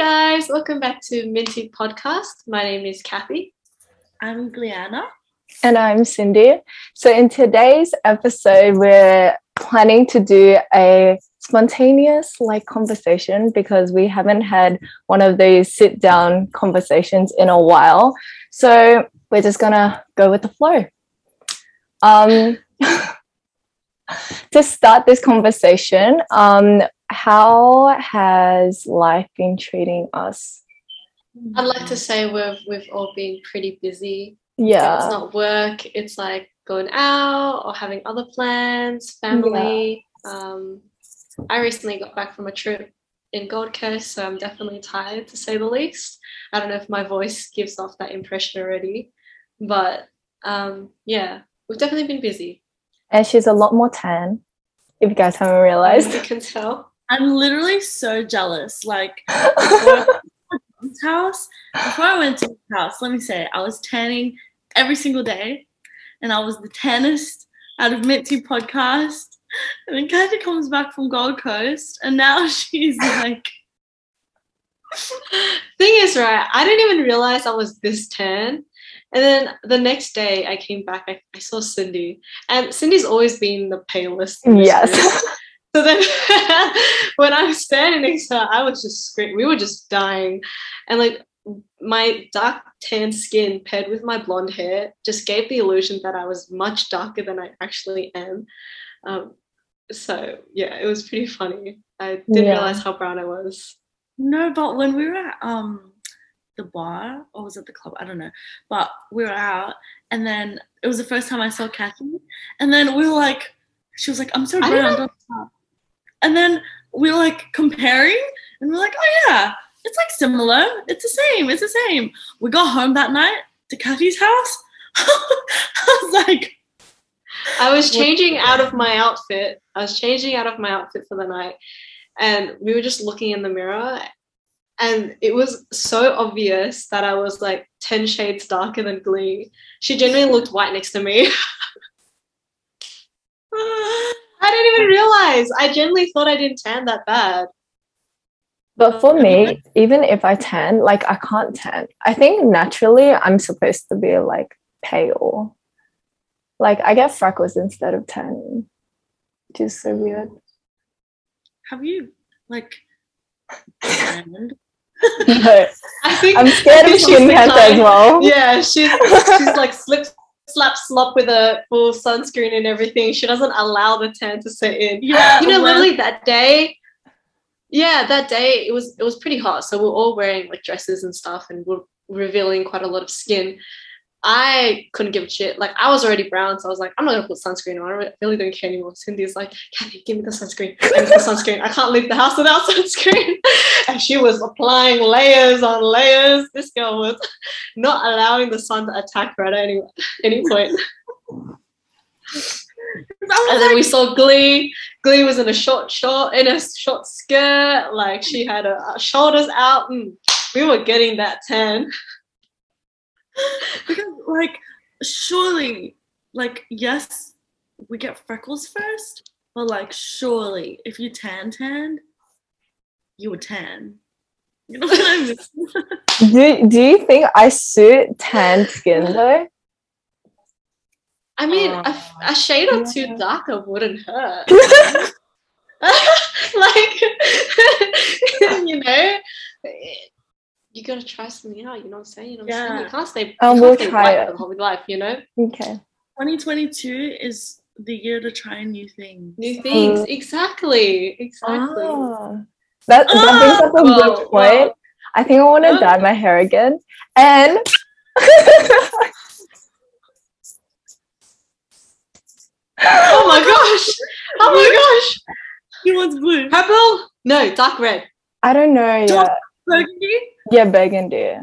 guys, welcome back to Mint-Tea Podcast. My name is Kathy. I'm Gliana. And I'm Cindy. So, in today's episode, we're planning to do a spontaneous like conversation because we haven't had one of those sit down conversations in a while. So, we're just gonna go with the flow. Um, to start this conversation, um, how has life been treating us? I'd like to say we've we've all been pretty busy. Yeah. If it's not work, it's like going out or having other plans, family. Um, I recently got back from a trip in Gold Coast, so I'm definitely tired to say the least. I don't know if my voice gives off that impression already, but um, yeah, we've definitely been busy. And she's a lot more tan, if you guys haven't realized. You can tell. I'm literally so jealous. Like before mom's house, before I went to his house, let me say, I was tanning every single day, and I was the tannest out of Mint-Tea podcast. And then Kathy comes back from Gold Coast, and now she's like, Thing is, right, I didn't even realize I was this tan. And then the next day I came back, I, I saw Cindy. And Cindy's always been the palest. Yes. So then when I was standing next to her, I was just screaming. We were just dying. And like my dark tan skin paired with my blonde hair just gave the illusion that I was much darker than I actually am. Um, so yeah, it was pretty funny. I didn't Yeah. realize how brown I was. no, but when we were at um the bar, or was it the club? I don't know. But we were out, and then it was the first time I saw Kathy, and then we were like, she was like, I'm so brown. Don't- don't stop." And then we were like comparing, and we are like, oh yeah, it's like similar. It's the same. It's the same. We got home that night to Kathy's house. I was like, I was changing out of my outfit. I was changing out of my outfit for the night. And we were just looking in the mirror. And it was so obvious that I was like 10 shades darker than Glee. She genuinely looked white next to me. I didn't even realize. I generally thought I didn't tan that bad. But for me, even if I tan, like I can't tan. I think naturally I'm supposed to be like pale. Like I get freckles instead of tanning, which is so weird. have you like tanned? No, I think I'm scared I of think she's skin the cancer as well. Yeah, she's she's like slip slap slop with a full sunscreen and everything. She doesn't allow the tan to set in. Yeah, you know, when- literally that day. Yeah, that day it was it was pretty hot, so we are all wearing like dresses and stuff, and we're revealing quite a lot of skin. I couldn't give a shit. Like I was already brown, so I was like, I'm not gonna put sunscreen on. I re- really don't care anymore. Cindy's like, Kathy, give me the sunscreen. Give me the sunscreen. I can't leave the house without sunscreen. she was applying layers on layers. This girl was not allowing the sun to attack her at any any point. And then we saw Glee. Glee was in a short short in a short skirt, like she had her shoulders out. Mm, we were getting that tan. because like surely like yes we get freckles first but like surely if you tan tan you would tan you know what i mean Do do you think I suit tan skin though? I mean, Uh, a, a shade or two darker wouldn't hurt. like, you know, you gotta try something out. You know what I'm saying? You know what I'm saying? Yeah. You can't stay. Um, you we'll can't stay try it. for the whole life. You know, Okay. 2022 is the year to try new things new things. Uh, Exactly. Exactly. Ah. That, that ah, brings up a Well, good point. well. I think I want to Well. dye my hair again. And Oh my gosh! Oh my gosh! he wants blue Purple? No, dark red. I don't know Don't- yet. burgundy Yeah, burgundy.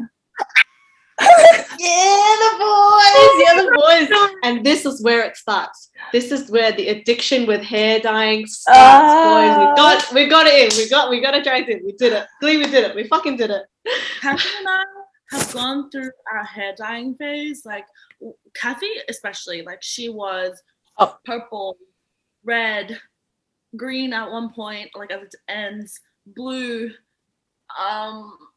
Yeah, the boys. Yeah, the boys. And this is where it starts. This is where the addiction with hair dyeing starts, boys. We Ah. got, we got it in. We got, we got it dragged in. We did it. Glee, we did it. We fucking did it. Kathy and I have gone through our hair dyeing phase. Like Kathy, especially, like she was Oh. purple, red, green at one point, like at its ends, blue, um, what other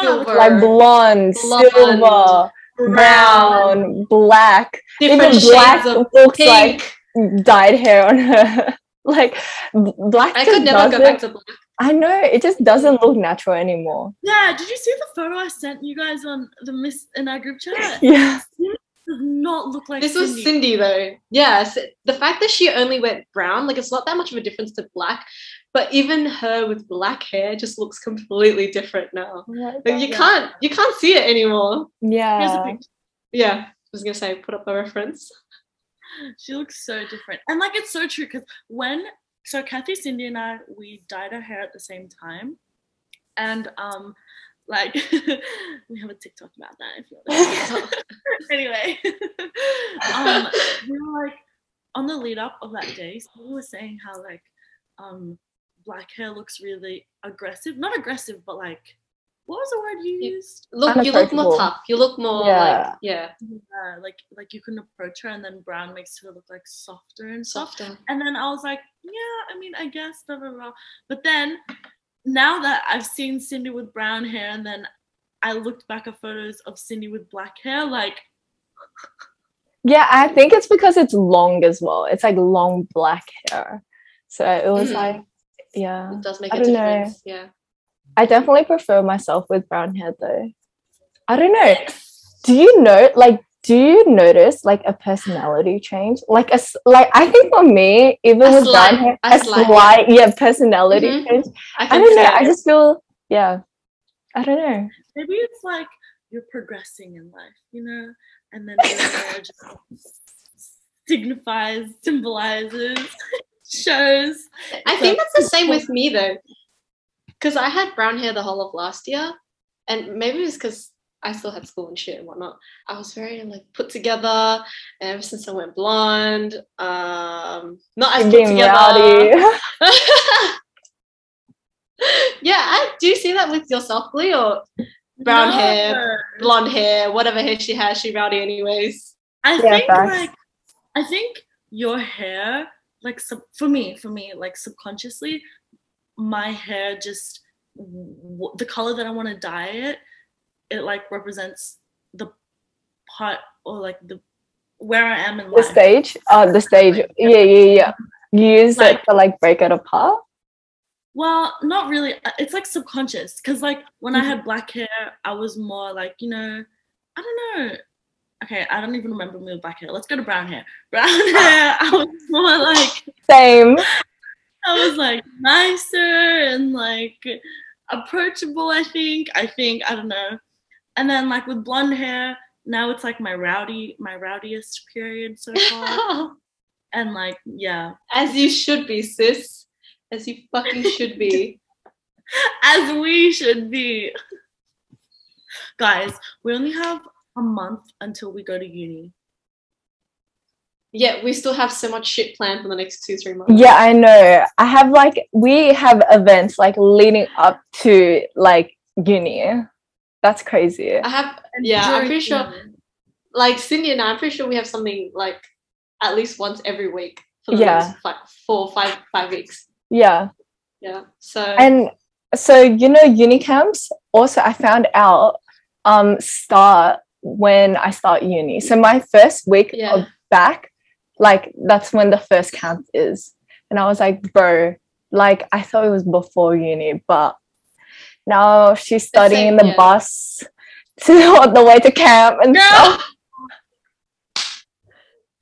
Silver. like blonde, Blonde, silver, brown, black. different Even black shades of looks pink. like dyed hair on her. like black. I could never go back to black. I know it just doesn't look natural anymore. Yeah, did you see the photo I sent you guys on the miss in our group chat? Yeah. Does not look like This was Cindy. Cindy though. Yes, the fact that she only went brown, like it's not that much of a difference to black, but even her with black hair just looks completely different now. Like you Yeah. can't you can't see it anymore. Here's a Yeah. Yeah, I was gonna say put up a reference. She looks so different. And like it's so true because when so Kathy, Cindy, and I we dyed our hair at the same time. And um like we have a TikTok about that if you want to anyway. um we were like on the lead up of that day, we were saying how like um black hair looks really aggressive. Not aggressive, but like what was the word you You- used? Look, you look more tough. You look more Yeah. like yeah, Yeah, like like you can approach her and then brown makes her look like softer and stuff. softer. And then I was like, yeah, I mean, I guess, blah, blah, blah. But then now that I've seen Cindy with brown hair and then I looked back at photos of Cindy with black hair, like, Yeah, I think it's because it's long as well. It's like long black hair. So it was Mm. like, yeah. It does make I a don't know. difference. Yeah. I definitely prefer myself with brown hair though. I don't know. Do you know like do you notice like a personality change? Like a like I think for me, even A with slight- brown hair, a a slight, slight, yeah, personality Mhm. change. I, I don't know. say I just feel yeah. I don't know. maybe it's like you're progressing in life, you know? And then your hair just signifies, symbolizes, shows. I think that's the same with me though, because I had brown hair the whole of last year, and maybe it's because I still had school and shit and whatnot. I was very like put together, and ever since I went blonde, um, not as put Being together. yeah, I do you see that with yourself, Glee, or brown hair, blonde hair, whatever hair she has, she rowdy anyways. I Yeah, think facts. like I think your hair, like sub- for me, for me, like subconsciously, my hair just w- the color that I want to dye it, it like represents the part or like the where I am in the life. stage. Oh, the stage. Yeah, yeah, yeah. You use Like- it to like break it apart. Well, not really. Uh, It's like subconscious because like when I had black hair, I was more like you know, I don't know. Okay, I don't even remember me with black hair. Let's go to brown hair. Brown hair, I was more like Same. I was like nicer and like approachable, I think. I think, I don't know. And then like with blonde hair, now it's like my rowdy, my rowdiest period so far. and like, yeah. As you should be, sis. As you fucking should be. As we should be. Guys, we only have a month until we go to uni. Yeah, we still have so much shit planned for the next two, three months. Yeah, I know. I have like we have events like leading up to like uni. That's crazy. I have yeah, I'm pretty sure like Cindy and I, I'm pretty sure we have something like at least once every week for the Yeah. next like four, five, five weeks. Yeah. Yeah. So And so you know uni camps also I found out um start when I start uni. So my first week Yeah. of back like that's when the first camp is. And I was like, bro, like I thought it was before uni, but now she's studying in the yeah. bus to on the way to camp and Girl! stuff.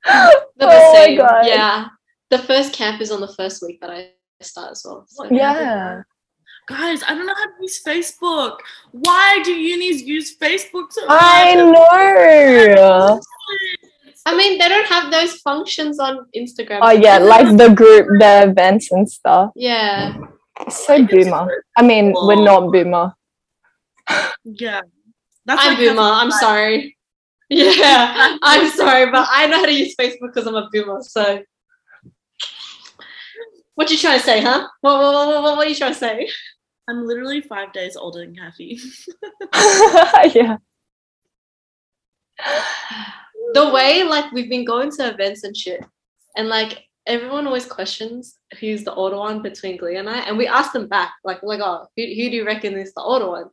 the Oh my. God. Yeah. The first camp is on the first week that I start as well. So Yeah. Guys, I don't know how to use Facebook. Why do unis use Facebook so much? I know. I mean they don't have those functions on Instagram. Oh yeah, like the group, the events and stuff. Yeah. It's so boomer. I mean, we're not boomer. Yeah. That's I'm like boomer. I'm sorry. Yeah, I'm sorry, but I know how to use Facebook because I'm a boomer. So, what you trying to say, huh? What what, what, what, what are you trying to say? I'm literally five days older than Kathy. yeah. The way like we've been going to events and shit, and like everyone always questions who's the older one between Glee and I, and we ask them back, like like oh, who, who do you reckon is the older one?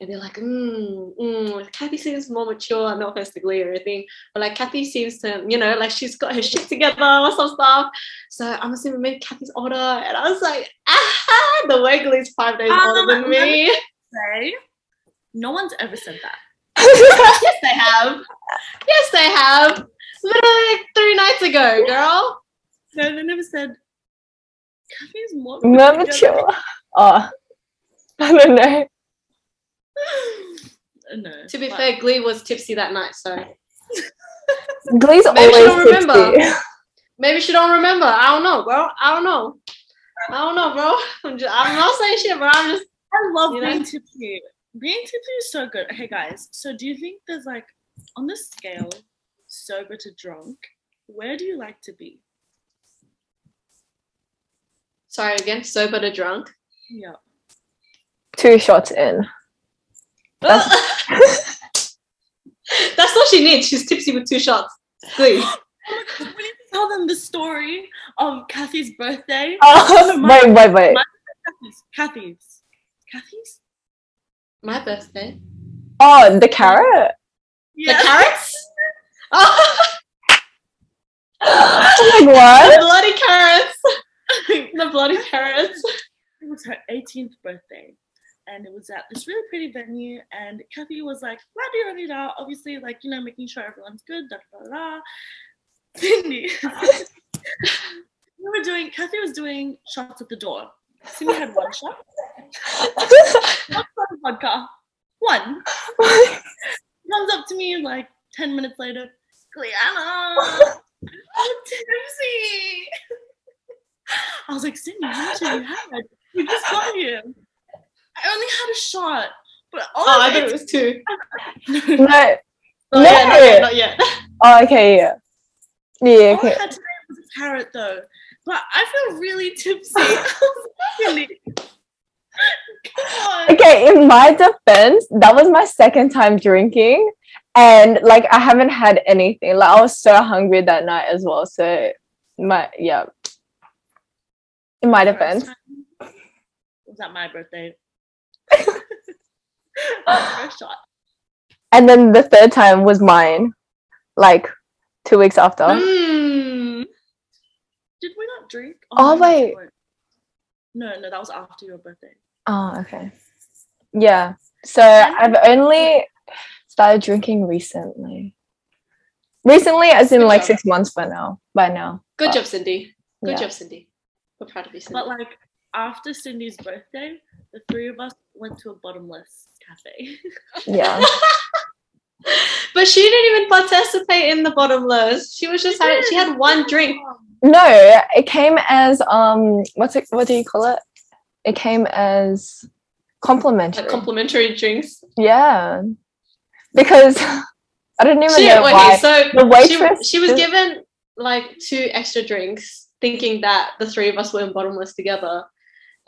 And they're like, mm, mm, Kathy seems more mature, no offense to Glee or anything, but like Kathy seems to, you know, like she's got her shit together or some stuff. So I'm assuming maybe Kathy's older. And I was like, ah, the way Glee's five days Um, older than me. Say, no one's ever said that. yes, they have. Yes, they have. Literally like three nights ago, girl. No, they never said. Kathy's more More mature. Oh, I don't know. no. To be but- fair, Glee was tipsy that night, so Glee's Maybe she always don't remember. tipsy. maybe she don't remember. I don't know, bro. I don't know. I don't know, bro. I'm, just, I'm not saying shit, bro. I'm just I love You know? being tipsy. Being tipsy is so good. Hey guys. So, do you think there's like on the scale, sober to drunk? Where do you like to be? sorry again. Sober to drunk. Yeah. Two shots in. That's, That's all she needs. She's tipsy with two shots. Please. We need to tell them the story of Kathy's birthday. Oh, my- wait, wait, wait. my- Kathy's. Kathy's. Kathy's. My birthday. Oh, the carrot. The carrots? Oh, like the what? bloody carrots. The bloody carrots. it was her 18th birthday and it was at this really pretty venue and kathy was like glad you ready out obviously like you know making sure everyone's good da da da da cindy. We were doing kathy was doing shots at the door. Cindy had one shot. One vodka. One. Comes up to me like 10 minutes later. Gliana I'm tipsy I was like Cindy how much have you had we just got here I only had a shot but all Oh, I of thought it was two. it- no. Not No. yet, not yet, not yet. Oh, okay, yeah. Yeah, all I okay. had today was a carrot though but I feel really tipsy I was like, Cindy come on Okay, in my defense, that was my second time drinking. And like I haven't had anything. Like I was so hungry that night as well. So my yeah. In my First defense. time was at my birthday first shot And then the third time was mine. Like two weeks after. Mm. Did we not drink? Oh, no, wait. we. No, no, that was after your birthday. Oh, okay. Yeah. So I've only started drinking recently. Recently, as in Good like job. six months by now. By now. Good But- job, Cindy. Good Yeah. job, Cindy. We're proud of you, Cindy. But like after Cindy's birthday, the three of us went to a bottomless cafe. Yeah. but she didn't even participate in the bottomless. She was just having, she had one drink. No, it came as um what's it what do you call it? It came as complimentary. Like complimentary drinks. yeah. Because I didn't even She, know okay, why. so The she, waitress she was just- given like two extra drinks, thinking that the three of us were in bottomless together.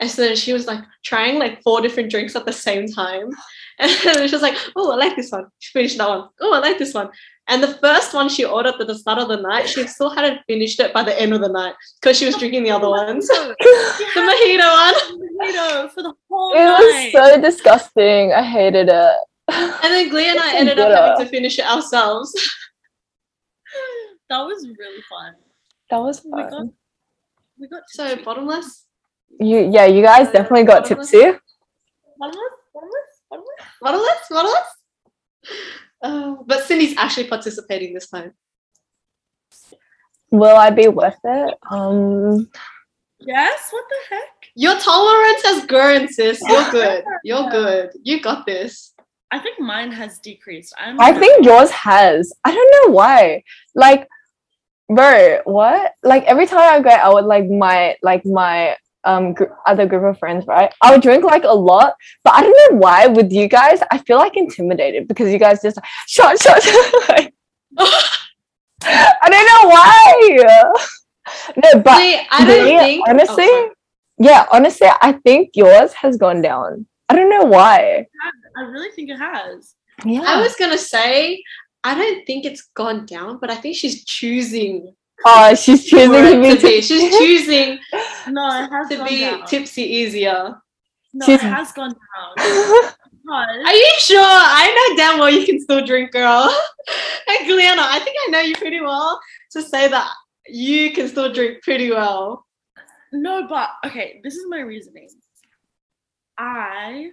And so then she was like trying like four different drinks at the same time. And she was like, oh, I like this one. She finished that one. Oh, I like this one. And the first one she ordered at the start of the night, she still hadn't finished it by the end of the night because she was drinking the other ones. The mojito one. Mojito for the whole it was so disgusting. I hated it. And then Glee and I It's ended up having to finish it ourselves. that was really fun. That was We got fun. we got So bottomless. You yeah, you guys Uh, definitely got bottomless? tipsy. Bottomless? Bottomless? Uh, but Cindy's actually participating this time. Will I be worth it? Um Yes, what the heck? Your tolerance has grown, sis. You're good. You're good. You got this. I think mine has decreased. I'm I think yours has. I don't know why. Like, bro, what? Like every time I go out with like my like my um gr- other group of friends, right? I would drink like a lot, but I don't know why. With you guys, I feel like intimidated because you guys just shot shot. like, I don't know why. No, but Wait, I don't me, think honestly, oh, yeah, honestly, I think yours has gone down. I don't know why. I really think it has. Yeah. I was gonna say I don't think it's gone down, but I think she's choosing Oh, she's choosing to be. to be. She's choosing No, it has to gone be down. tipsy easier. no, she's- it has gone down. Are you sure? I know damn well you can still drink, girl. hey, Gliana, I think I know you pretty well to say that you can still drink pretty well. No, but okay, this is my reasoning. I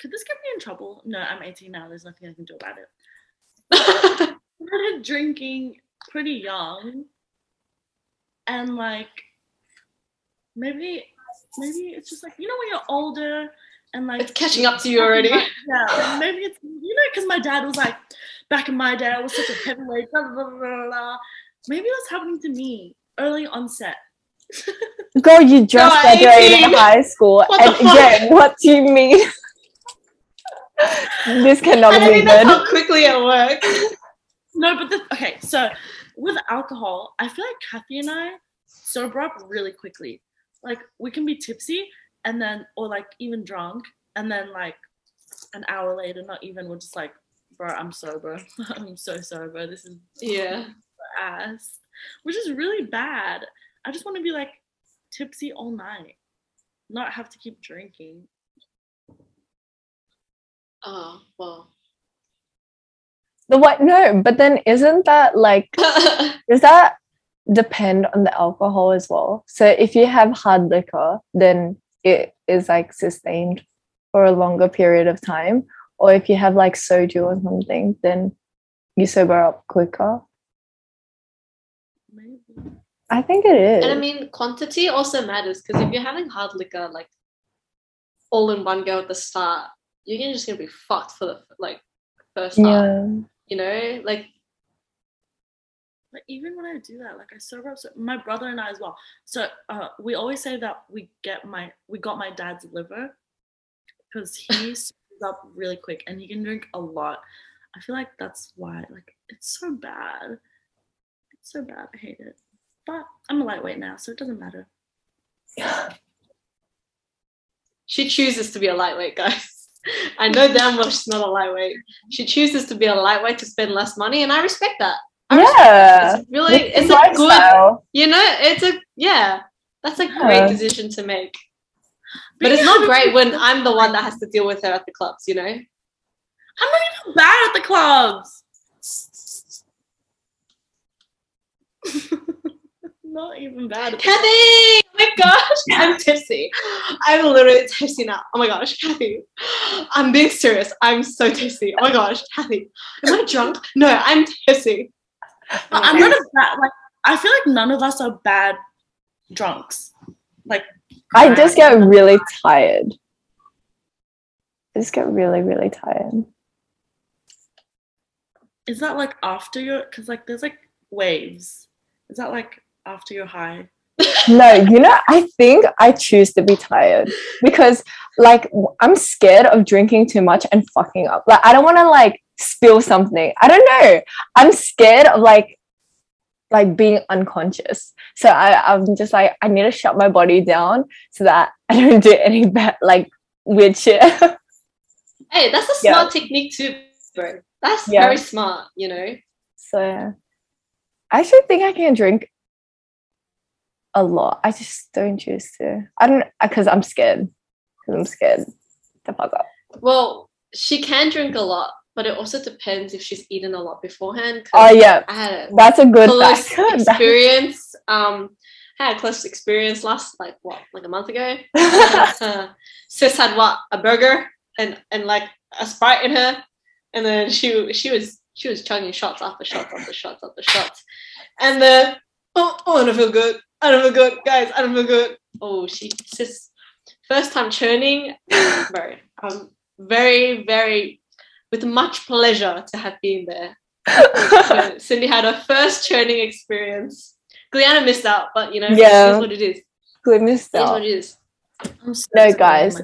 could this get me in trouble? No, I'm 18 now. There's nothing I can do about it. I started drinking pretty young, and like maybe maybe it's just like you know when you're older and like it's catching up to you already. Yeah, like maybe it's you know because my dad was like back in my day I was such a heavyweight. Blah, blah, blah, blah, blah. Maybe that's happening to me early onset. Girl, you just No, graduated 18. high school. What and the fuck? again, what do you mean? this cannot I be think that's good. how quickly it works. No, but the, okay, so with alcohol, I feel like Kathy and I sober up really quickly. Like we can be tipsy and then, or like even drunk, and then like an hour later, not even, we're just like, bro, I'm sober. I'm so sober. This is Yeah. ass, which is really bad. I just want to be like tipsy all night, not have to keep drinking. Oh, well. The what? No, but then isn't that like, does that depend on the alcohol as well? So if you have hard liquor, then it is like sustained for a longer period of time. Or if you have like soju or something, then you sober up quicker. Maybe. I think it is. and I mean, quantity also matters because if you're having hard liquor, like all in one go at the start, you're just gonna be fucked for the like first yeah. You know, like But even when I do that, like I sober up, so my brother and I as well. So uh, we always say that we get my we got my dad's liver because he sobers up really quick and he can drink a lot. I feel like that's why like it's so bad. It's so bad. I hate it. But I'm a lightweight now, so it doesn't matter. she chooses to be a lightweight, guys. I know damn well she's not a lightweight. She chooses to be a lightweight to spend less money, and I respect that. I respect Yeah. It's really, It's it's a good, you know, it's a yeah. That's a Yeah. great decision to make. But it's not great when I'm the one that has to deal with her at the clubs, you know? I'm not even bad at the clubs. not even bad. At Kathy! Oh my gosh, I'm tipsy. I'm literally tipsy now. Oh my gosh, Kathy. I'm being serious. I'm so tipsy. Oh my gosh, Kathy. Am I drunk? No, I'm tipsy. But I'm not a bad like I feel like none of us are bad drunks. Like I just get really tired. I just get really, really tired. is that like after your because like there's like waves. Is that like after your high? No, you know, I think I choose to be tired because, like, I'm scared of drinking too much and fucking up. Like, I don't want to like spill something. I don't know. I'm scared of like, like being unconscious. So I, I'm just like, I need to shut my body down so that I don't do any bad, like, weird shit. Hey, that's a Yeah. smart technique too, bro. That's Yeah. very smart, you know? so I actually think I can drink a lot. I just don't choose to. I don't because I'm scared. Because I'm scared to fuck up. Well, she can drink a lot, but it also depends if she's eaten a lot beforehand. Oh yeah, I had a that's a good close fact. experience. Um, I had a close experience last like what, like a month ago. uh, sis had what a burger and and like a sprite in her, and then she she was she was chugging shots after shots after shots after shots, and then oh, oh I don't feel good. I don't feel good, guys. I don't feel good. Oh, she sis first time churning, bro. Um, very very with much pleasure to have been there. So Cindy had her first churning experience. Gliana missed out, but you know, Yeah. it is what it is. Goodness It is what it is. I'm so No, guys.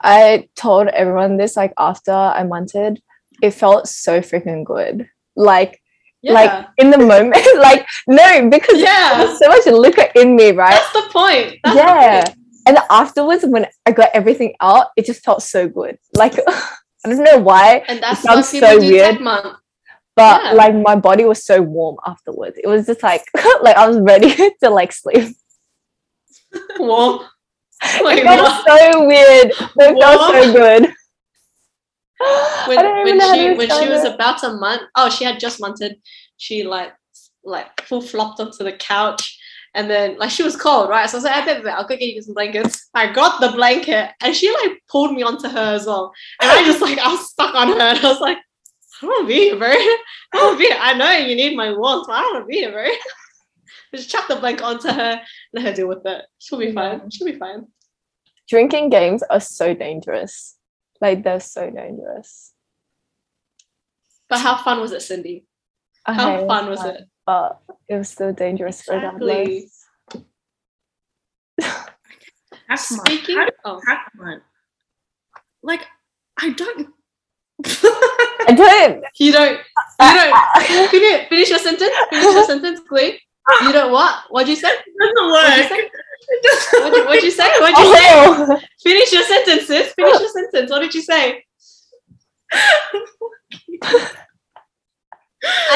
I told everyone this like after I munted. It felt so freaking good. Like Yeah. like in the moment, like no, because Yeah. so much liquor in me, right? That's the point. That's yeah. The point. And afterwards, when I got everything out, it just felt so good. Like I don't know why, And that's sounds so weird. month. but Yeah. like my body was so warm afterwards. It was just like like I was ready to like sleep. Well, Wait, it felt so weird. But it felt so good. when, I don't even when she when she was it. about a month oh she had just munted. She like like full flopped onto the couch and then like she was cold right? So I was like I I'll go get you some blankets. I got the blanket and she like pulled me onto her as well. And I just like I was stuck on her and I was like I don't want to be here bro. I don't want to be here. I know you need my warmth but I don't want to be here bro. Just chuck the blanket onto her. Let her deal with it. She'll be fine. She'll be fine. Drinking games are so dangerous. Like they're so dangerous. but how fun was it Cindy how Okay, fun was it But it was still dangerous Exactly. regardless. Hack speaking How do oh you? Like, I don't. I don't. You don't. You don't. finish, finish your sentence. Finish your sentence, Glee. You don't what? What'd you say? doesn't What'd you work. say? It doesn't What'd you, what'd you say? What'd you say? Oh, Finish your sentence, sis. Finish your oh. sentence. What did you say? I,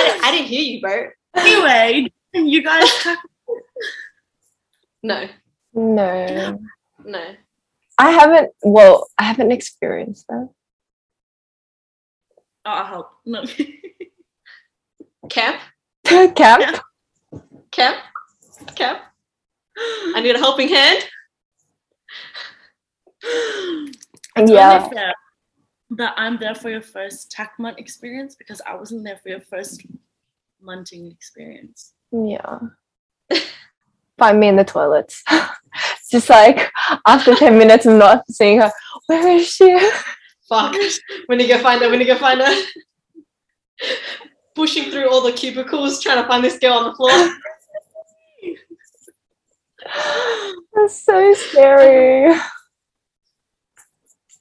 didn't- I didn't hear you, bro. Anyway, you guys. No, no. no. I haven't. Well, I haven't experienced that. Oh, I'll help. No. Camp, Camp. camp, camp. I need a helping hand. Yeah. that I'm there for your first tack month experience because I wasn't there for your first munting experience. Yeah. Find me in the toilets. Just like after 10 minutes of not seeing her, where is she? Fuck. When you go find her, when you go find her. Pushing through all the cubicles, trying to find this girl on the floor. That's so scary.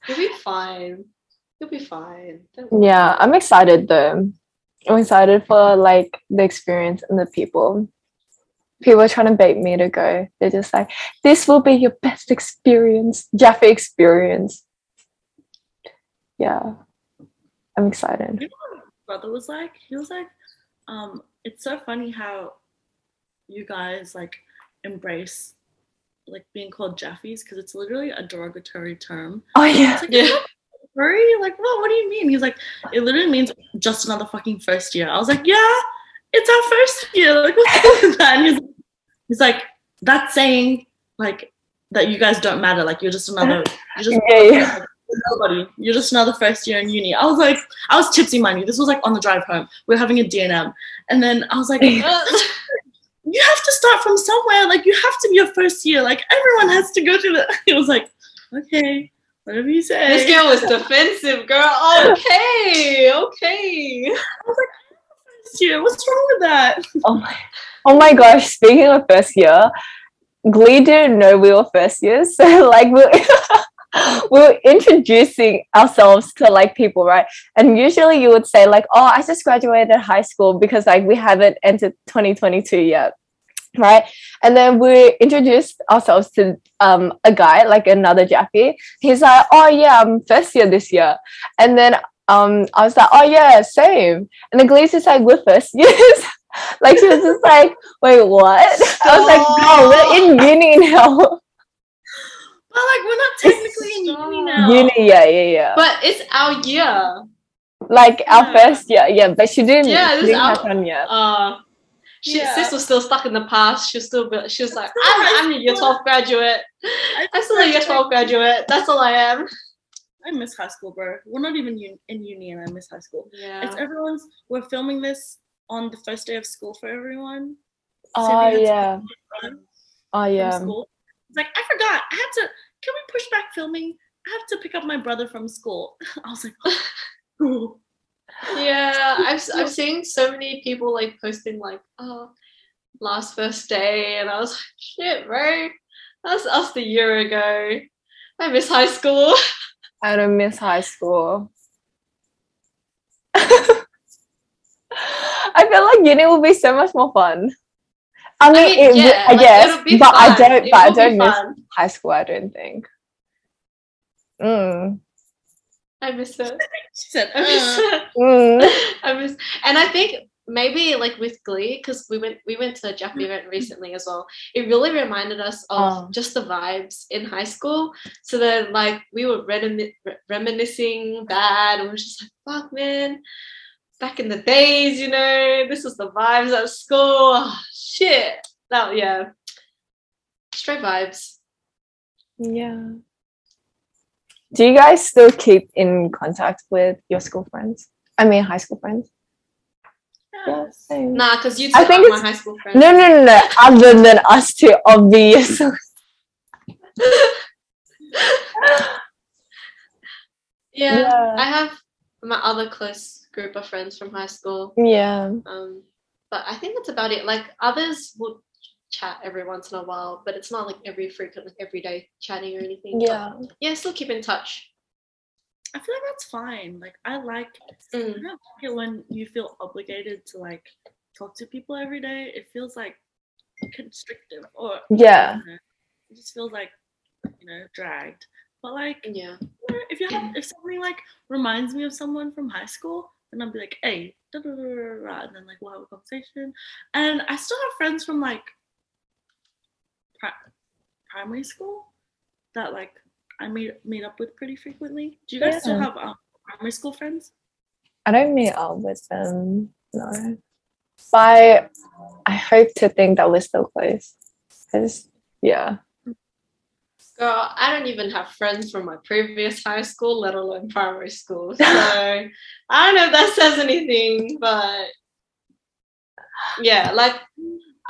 You'll be fine. You'll be fine. Don't worry. Yeah, I'm excited though. I'm excited for like the experience and the people. People are trying to bait me to go. They're just like, this will be your best experience, Jaffe experience. Yeah, I'm excited. You know what my brother was like? He was like, um, it's so funny how you guys like embrace like being called Jaffies because it's literally a derogatory term. Oh yeah, like, Yeah. Hurry? Like, what? What do you mean? He's like, it literally means just another fucking first year. I was like, yeah, it's our first year. Like, what's with that? And he's, he's like, that's saying like that you guys don't matter. Like, you're just another. You're just yeah, yeah. nobody. You're just another first year in uni. I was like, I was tipsy, mind you. This was like on the drive home. We are having a D&M. And then I was like, you have to start from somewhere. Like, you have to be your first year. Like, everyone has to go through the. He was like, okay, whatever you say. this girl was defensive, girl. Okay, okay. I was like, First year. What's wrong with that? Oh my, oh my gosh! Speaking of first year, Glee didn't know we were first years, so like we we were introducing ourselves to like people, right? And usually you would say like, "Oh, I just graduated high school," because like we haven't entered 2022 yet, right? And then we introduced ourselves to um a guy, like another Jaffe. He's like, "Oh yeah, I'm first year this year," and then um I was like, "Oh yeah, same." And the Glee's is like, "We're first years." like she was just like, "Wait, what?" I was like, "No, we're in uni now." But like, we're not technically in uni now. Uni, yeah, yeah, yeah. But it's our year. like our first year, yeah, but she didn't. Yeah, she this is didn't our- have yet. Uh, she, Yeah. sis was still stuck in the past. She was still, be- she was like, I'm, I'm a year 12 graduate. I, I'm still a year 12 graduate. That's all I am. I miss high school, bro. We're not even un- in uni, and I miss high school. Yeah. It's everyone's. We're filming this on the first day of school for everyone. Oh we had to yeah, oh from yeah. School. It's like I forgot. I had to. Can we push back filming? I have to pick up my brother from school. I was like, oh, cool. Yeah, I've I've seen so many people like posting like, oh, last first day, and I was like, shit, bro, that's us a year ago. I miss high school. I don't miss high school. I feel like uni will be so much more fun. I mean, it, w- I like, guess, it'll be but I fun. don't. It But I will be don't miss fun. high school. I don't think. Mm. I miss it. She said, I miss uh, it. Mm. I miss, and I think maybe like with Glee, because we went we went to a Jap event recently as well. It really reminded us of Oh. just the vibes in high school. So then, like we were remin- re- reminiscing bad, and we were just like, "Fuck, man." Back in the days, you know, this was the vibes at school. Oh, shit. That yeah, straight vibes. Yeah. Do you guys still keep in contact with your school friends? I mean, high school friends? Yeah, same. Nah, because you I two think are my high school friends. No, no, no, no. Other than us two, obviously. yeah, Yeah. I have my other close group of friends from high school. Yeah. Um, but I think that's about it. Like others will chat every once in a while, but it's not like every frequent, like every day chatting or anything. But Yeah. yeah, still keep in touch. I feel like that's fine. Like I like Mm. don't like it when you feel obligated to like talk to people every day. It feels like constrictive or Yeah. you know, it just feels like you know dragged. But like Yeah. if you have if something like reminds me of someone from high school, then I'll be like, hey, da, da, da, and then like we'll have a conversation. And I still have friends from like pri- primary school that like I meet meet up with pretty frequently. Do you guys still have um, primary school friends? I don't meet up with them. No. But I hope to think that we're still close. Because, yeah. Girl, I don't even have friends from my previous high school, let alone primary school. So I don't know if that says anything, but yeah, like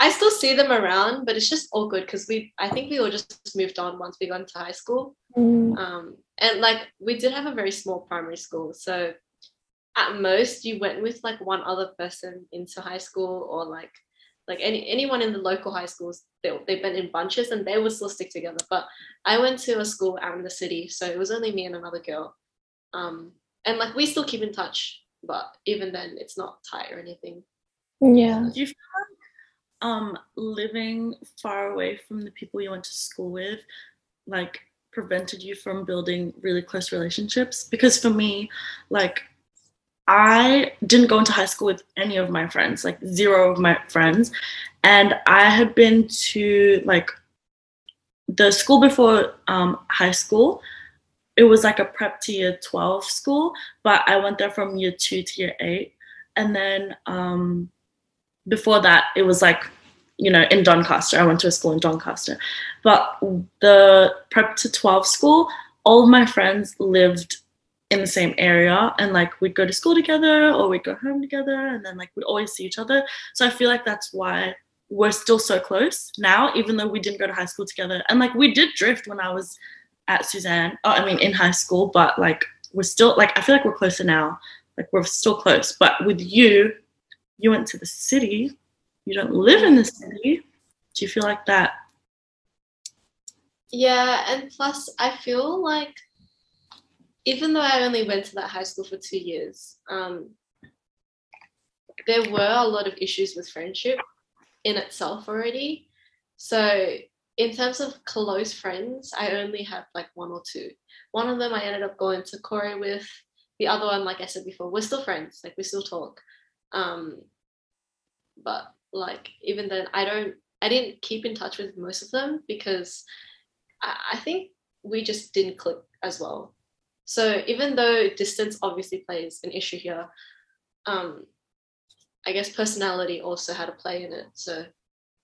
I still see them around, but it's just awkward because we I think we all just moved on once we got into high school. Mm, Um, and like we did have a very small primary school, so at most you went with like one other person into high school, or like like any anyone in the local high schools. they, they've been in bunches and they would still stick together. But I went to a school out in the city, so it was only me and another girl. Um, and like we still keep in touch, but even then it's not tight or anything. Yeah. Do you feel like um living far away from the people you went to school with like prevented you from building really close relationships? Because for me, like I didn't go into high school with any of my friends, like zero of my friends. And I had been to like the school before um, high school. It was like a prep to year 12 school, but I went there from year two to year eight. And then um, before that, it was like, you know, in Doncaster. I went to a school in Doncaster. But the prep to 12 school, all of my friends lived in the same area and like we'd go to school together or we'd go home together and then like we'd always see each other. So I feel like that's why we're still so close now, even though we didn't go to high school together. And like we did drift when I was at Suzanne, oh, I mean, in high school, but like we're still, like, I feel like we're closer now. Like we're still close. But with you, you went to the city, you don't live in the city. Do you feel like that? Yeah, and plus I feel like even though I only went to that high school for two years, um, there were a lot of issues with friendship in itself already. So in terms of close friends, I only have like one or two. One of them I ended up going to Corey with. The other one, like I said before, we're still friends. Like we still talk. Um, but like even then, I don't. I didn't keep in touch with most of them because I, I think we just didn't click as well. So even though distance obviously plays an issue here, um, I guess personality also had a play in it. So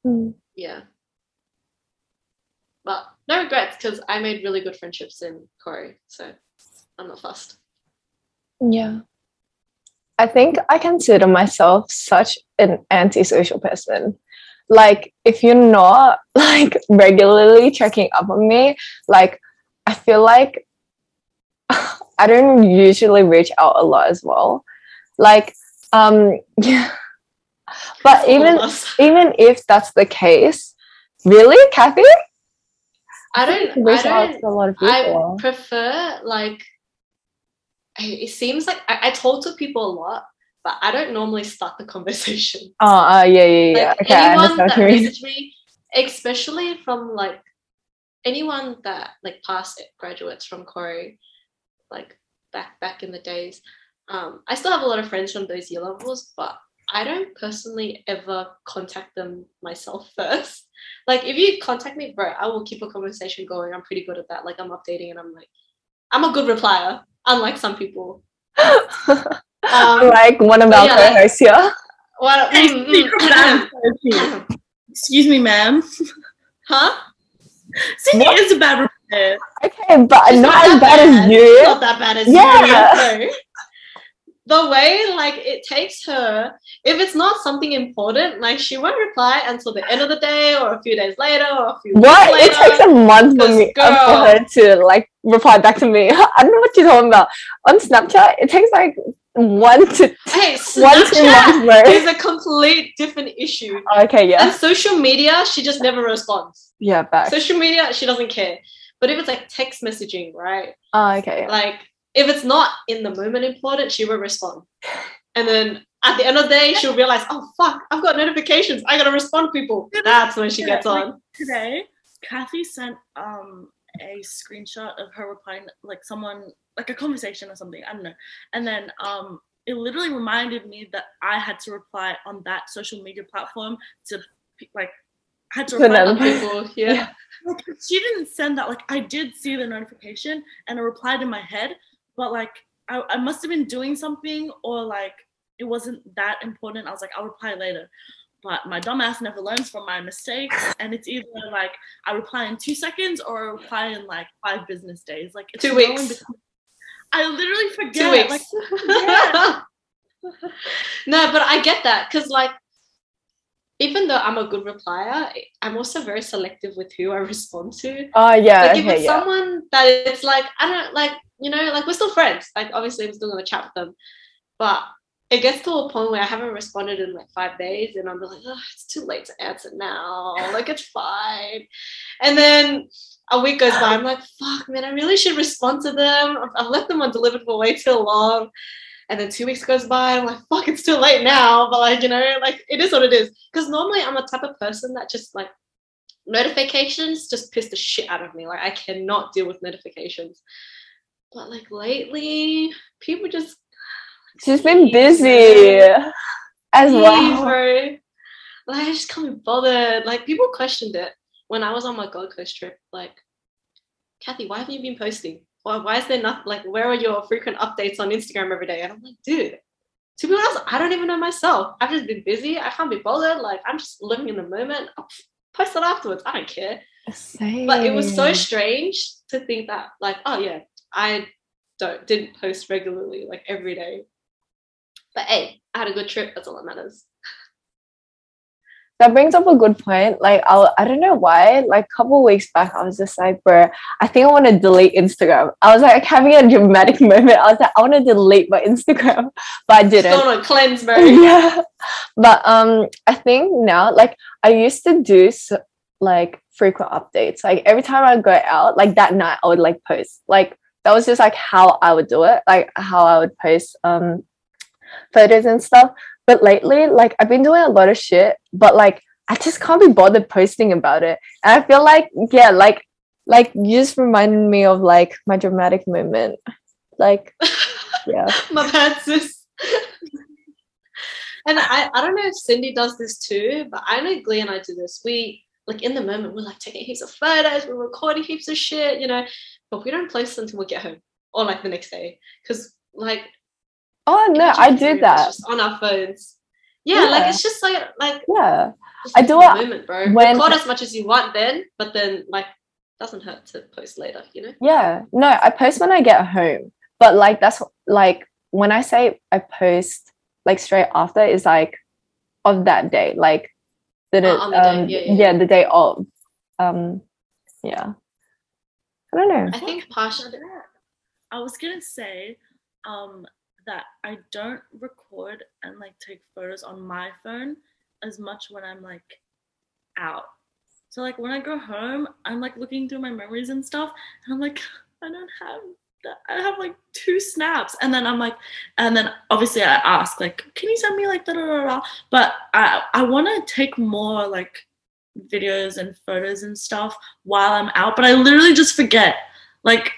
Mm, yeah. But no regrets because I made really good friendships in Corey, so I'm not fussed. Yeah. I think I consider myself such an antisocial person. Like, if you're not like regularly checking up on me, like, I feel like I don't usually reach out a lot as well. Like, um, yeah. But even even if that's the case, really, Kathy? I don't. Reach I out don't. to a lot of people. I prefer like. It seems like I, I talk to people a lot, but I don't normally start the conversation. Oh, uh, yeah, yeah, yeah. Like okay, anyone that message me, especially from like anyone that like past graduates from Corey, like back back in the days. Um, I still have a lot of friends from those year levels, but I don't personally ever contact them myself first. Like if you contact me, bro, I will keep a conversation going. I'm pretty good at that. Like I'm updating and I'm like, I'm a good replier, unlike some people. Um, like one of but our yeah, co-hosts here. what, Hey, mm, Cindy, mm. Excuse me, ma'am. huh? Cindy What? is a bad Okay, but It's not, as that bad as you. not that bad as Yeah. you. The way like it takes her, if it's not something important, like she won't reply until the end of the day or a few days later or a few What? weeks It takes a month for me girl- for her to like reply back to me. I don't know what you're talking about. On Snapchat, it takes like one to Hey, one two Snapchat months, is a complete different issue. Okay, yeah, And social media, she just never responds. yeah, back. Social media, she doesn't care. But if it's like text messaging, right? Oh, okay. Like if it's not in the moment important, she will respond. And then at the end of the day, she'll realize, oh fuck, I've got notifications. I gotta respond to people. That's when she Yeah, gets like- on. Today, Kathy sent um a screenshot of her replying like someone like a conversation or something. I don't know. And then um it literally reminded me that I had to reply on that social media platform to like I had to To reply them. on Other people, yeah. Like she didn't send that like i did see the notification and it replied in my head but like I, I must have been doing something or like it wasn't that important i was like i'll reply later but my dumbass never learns from my mistakes and it's either like i reply in two seconds or I reply in like five business days like it's Two weeks. between. i literally forget Two weeks. like yeah. no, but I get that because like even though I'm a good replier, I'm also very selective with who I respond to. Oh yeah, like if okay, it's yeah. someone that it's like I don't like you know like we're still friends. Like obviously I'm still gonna chat with them, but it gets to a point where I haven't responded in like five days, and I'm like, oh, it's too late to answer now. Like it's fine, and then a week goes by. I'm like, fuck, man, I really should respond to them. I've, I've left them undelivered for way too long. And then two weeks goes by, I'm like, fuck, it's too late now. But like, you know, like it is what it is. Because normally I'm a type of person that just like notifications just piss the shit out of me. Like I cannot deal with notifications. But like lately, people just She's been busy as well. bro. Like I just can't be bothered. Like people questioned it when I was on my Gold Coast trip. Like, Kathy, why haven't you been posting? Why, why is there not like where are your frequent updates on Instagram every day? And I'm like, dude, to be honest, I don't even know myself. I've just been busy. I can't be bothered. Like I'm just living in the moment. I'll post it afterwards. I don't care. Same. But it was so strange to think that, like, oh yeah, I don't didn't post regularly, like every day. But hey, I had a good trip. That's all that matters. That brings up a good point. Like I, I don't know why. Like a couple weeks back, I was just like, bro, I think I want to delete Instagram. I was like having a dramatic moment. I was like, I want to delete my Instagram, but I didn't. going on a cleanse, bro. yeah, but um, I think now, like I used to do like frequent updates. Like every time I go out, like that night, I would like post. Like that was just like how I would do it. Like how I would post um photos and stuff. But lately, like I've been doing a lot of shit, but like I just can't be bothered posting about it. And I feel like, yeah, like like you just reminded me of like my dramatic moment. Like, yeah. My bad, sis. and I, I don't know if Cindy does this too, but I know Glee and I do this. We like in the moment we're like taking heaps of photos, we're recording heaps of shit, you know, but we don't post until we get home or like the next day. Cause like Oh no, I if three do that. just on our phones. Yeah, like it's just like like Yeah. I do in it the moment, bro. when- Record as much as you want then, but then like doesn't hurt to post later, you know? Yeah. No, I post when I get home. But like that's like when I say I post like straight after is like of that day. Like the Oh, on the day. um, Yeah, yeah, yeah. the day of. Um yeah. I don't know. I think partially I was gonna say um, that I don't record and like take photos on my phone as much when I'm like out. So like when I go home, I'm like looking through my memories and stuff, and I'm like, I don't have that. I have like two snaps, and then I'm like, and then obviously I ask like, can you send me like da da da da? But I I want to take more like videos and photos and stuff while I'm out, but I literally just forget. Like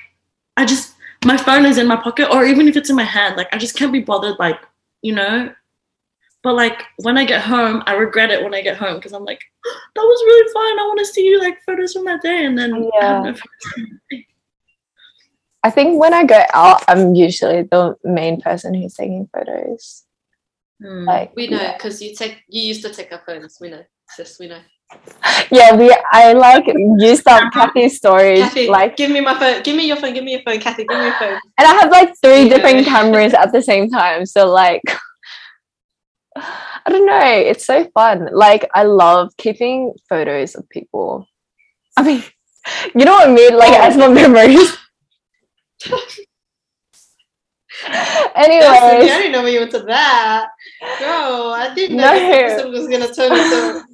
I just my phone is in my pocket or even if it's in my hand like i just can't be bothered like you know But like when I get home, I regret it when I get home because I'm like, that was really fun. I want to see like photos from that day, and then Yeah. have. I think when I go out, I'm usually the main person who's taking photos. Hmm. Like We know yeah. because you take you used to take our phones. We know, sis. We know. Yeah, we I like used up Kathy's stories Kathy, like give me my phone. Give me your phone. Give me your phone, Kathy. Give me your phone. and I have like three different cameras at the same time. So like I don't know, it's so fun. Like I love keeping photos of people. I mean, you know what I mean? Like Oh. as my memories. anyway, I didn't know you went to that, bro. I didn't know No. this was gonna turn into.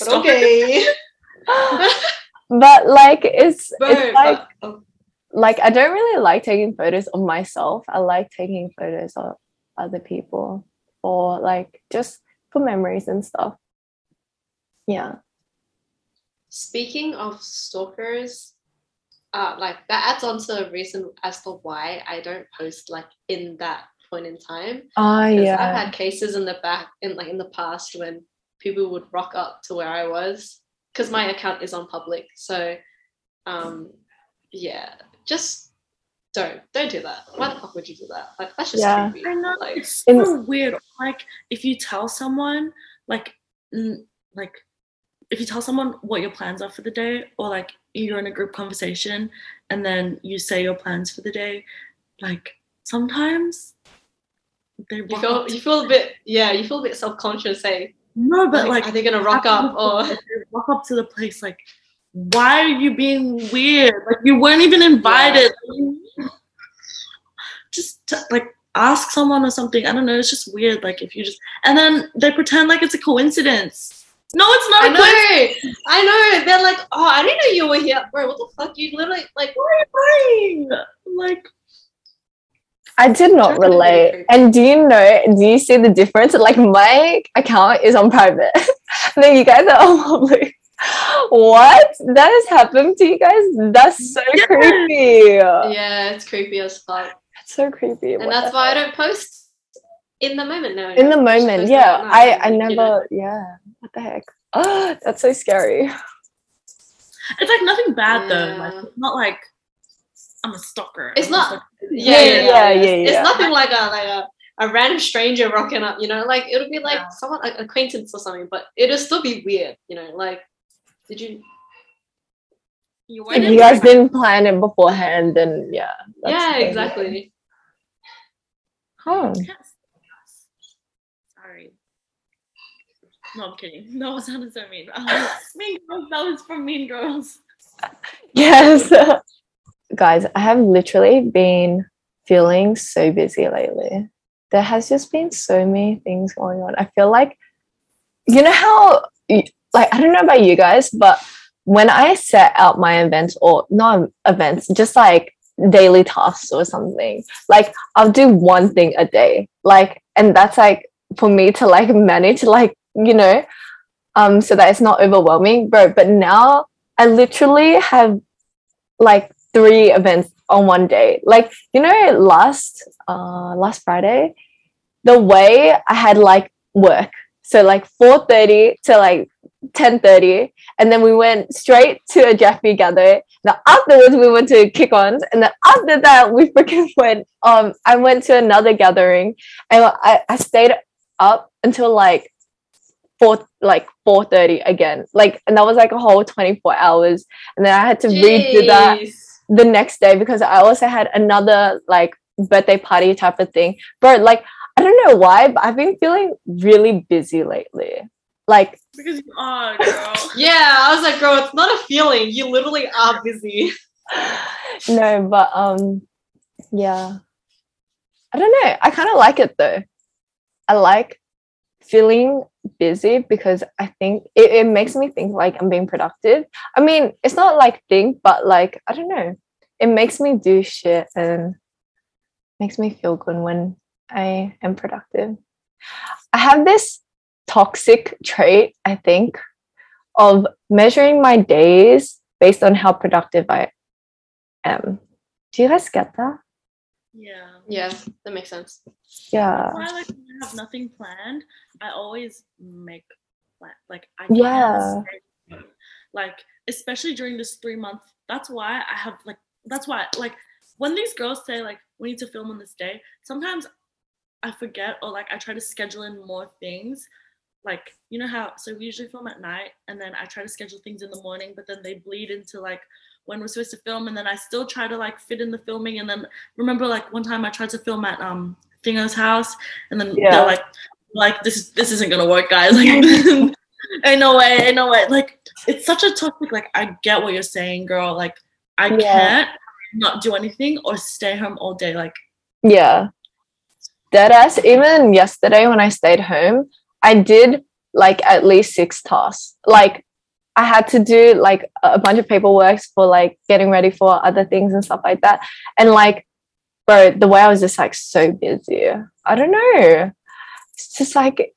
But okay, but like it's bro. it's like but- oh, like I don't really like taking photos of myself. I like taking photos of other people or like just for memories and stuff. Yeah. Speaking of stalkers, uh, like that adds on to a reason as to why I don't post like in that point in time. Oh 'Cause yeah. I've had cases in the back in like in the past when people would rock up to where I was because my account is on public. So, um, yeah, just don't don't do that. Why the fuck would you do that? Like that's just Yeah. creepy. I know Like, it's In- so weird. Like if you tell someone, like, like if you tell someone what your plans are for the day, or like you're in a group conversation, and then you say your plans for the day, like sometimes they you feel you feel a bit yeah you feel a bit self conscious. Say, no, but like, like are they gonna rock up or walk up to the place like why are you being weird like you weren't even invited just t- like ask someone or something i don't know it's just weird like if you just and then they pretend like it's a coincidence no it's not I a coincidence know, I know. They're like, oh, I didn't know you were here, bro. What the fuck? You literally like. what are you doing? like I did not relate. And do you know, do you see the difference? Like my account is on private. and then you guys are on public. What? That has happened to you guys? That's so Yes. creepy. Yeah, it's creepy as fuck. It's so creepy. and What that's why I don't post in the moment now. in the moment, yeah. I I like, you know. never yeah. What the heck? Oh, that's so scary. it's like nothing bad though like not like i'm a stalker It's I'm not- just, like, Yeah, yeah, Yeah, yeah. yeah, yeah, yeah, It's nothing like a like a, a random stranger rocking up. You know, like it'll be like Yeah. someone like acquaintance or something, but it'll still be weird. You know, like did you? you If you guys didn't plan it beforehand, then yeah. that's yeah, the exactly. Huh. Sorry. No, I'm kidding. No, it sounded so mean. Mean Girls, that was from Mean Girls. Yes. Guys, I have literally been feeling so busy lately. There has just been so many things going on. I feel like, you know how, like, I don't know about you guys, but when I set out my events or not events, just like daily tasks or something, like I'll do one thing a day. Like, and that's like for me to like manage, like, you know, um, so that it's not overwhelming. Bro, but now I literally have like three events on one day. Like, you know, last uh last Friday, the way I had like work. So like 4:30 to like 10:30. And then we went straight to a Jeffrey gather. Now afterwards we went to kick ons. And then after that we freaking went um I went to another gathering and I, I stayed up until like four like 4:30 again. Like and that was like a whole 24 hours. And then I had to redo that Jeez. The next day because I also had another like birthday party type of thing. But like I don't know why, but I've been feeling really busy lately. Like Because you are, girl. Yeah, I was like, girl, it's not a feeling. You literally are busy. no, but um yeah. I don't know. I kind of like it though. I like feeling busy because I think it, it makes me think like I'm being productive. I mean, it's not like think, but like I don't know. It makes me do shit and makes me feel good when I am productive. I have this toxic trait, I think, of measuring my days based on how productive I am. Do you guys get that? Yeah. Yeah, that makes sense. Yeah. That's why, like, I have nothing planned, I always make plan. Like, I Yeah. stay. Like, especially during this three month. That's why I have like. That's why like when these girls say like we need to film on this day. Sometimes I forget or like I try to schedule in more things. Like you know how so we usually film at night and then I try to schedule things in the morning, but then they bleed into like when we're supposed to film and then I still try to like fit in the filming and then remember like one time I tried to film at um Thingo's house and then Yeah. they're like like this is this isn't gonna work guys like ain't no way ain't no way like it's such a topic like I get what you're saying girl like I Yeah. can't not do anything or stay home all day like Yeah. Deadass, even yesterday when I stayed home, I did like at least six tasks. Like I had to do like a a bunch of paperwork for like getting ready for other things and stuff like that. And like, bro, the way I was just like so busy. I don't know. It's just like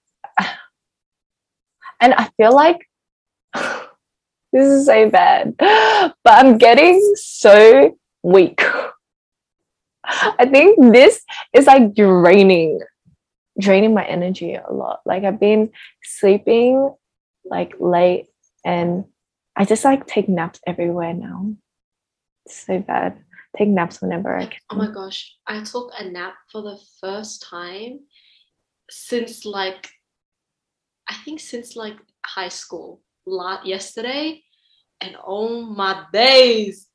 and I feel like this is so bad. But I'm getting so weak. I think this is like draining, draining my energy a lot. Like I've been sleeping like late and I just like take naps everywhere now. It's so bad. Take naps whenever I can. Oh my gosh, I took a nap for the first time since like I think since like high school. lot yesterday, and oh my days,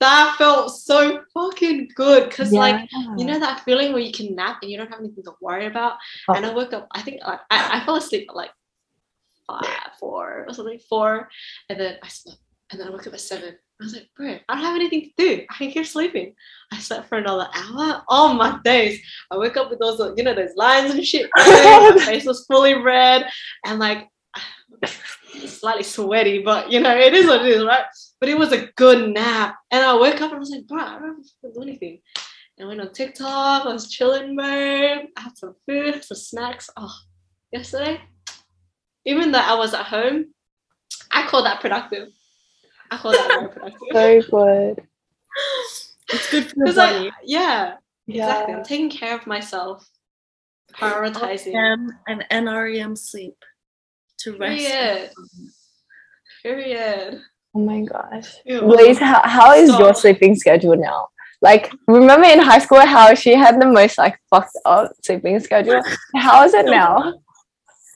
that felt so fucking good. Cause like you know that feeling where you can nap and you don't have anything to worry about. Oh. And I woke up. I think like, I I fell asleep at like five, four or something, four, and then I slept, and then I woke up at seven. I was like, bro, I don't have anything to do. I can keep sleeping. I slept for another hour. Oh my days! I woke up with those, you know, those lines and shit. my face was fully red, and like slightly sweaty, but you know, it is what it is, right? But it was a good nap. And I woke up and I was like, bro, I don't have to do anything. And I went on TikTok, I was chilling, bro. I had some food, some snacks. Oh, yesterday, even though I was at home, I call that productive. I call that very productive. so good. it's good for your 'Cause I- body yeah, exactly. Yeah. I'm taking care of myself, prioritizing. REM and NREM sleep to rest. Period. Period. Oh my gosh. Ew. Blaze, how, how is your sleeping schedule now? Like, remember in high school how she had the most like fucked up sleeping schedule? How is it now?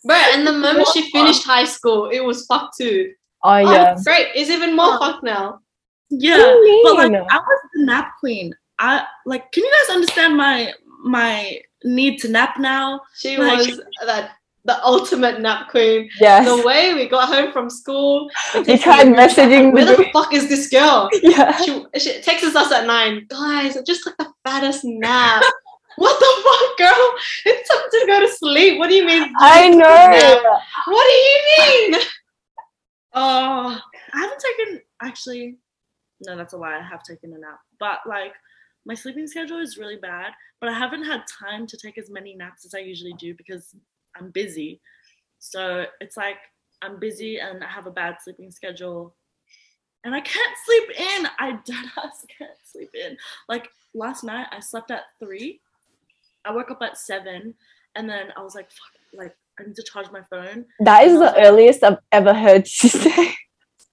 Bro, and the moment she finished high school, it was fucked too. Oh yeah. Oh, great. It's even more fucked now. Yeah, What do you but like? I was the nap queen. I like. Can you guys understand my my need to nap now? She Like- was that the ultimate nap queen. Yes. The way we got home from school, we We texted tried the group messaging Where the the fuck is this girl? yeah. She, she texts us at nine. Guys, I just took the fattest nap. what the fuck, girl? It's time to go to sleep. What do you mean? I just took a nap? know. What do you mean? Oh, I haven't taken actually. No, that's a lie. I have taken a nap, but like my sleeping schedule is really bad. But I haven't had time to take as many naps as I usually do because I'm busy. So it's like I'm busy and I have a bad sleeping schedule, and I can't sleep in. I dead ass can't sleep in. Like last night, I slept at three. I woke up at seven, and then I was like, "Fuck!" Like I need to charge my phone. That is the earliest I've ever heard you say.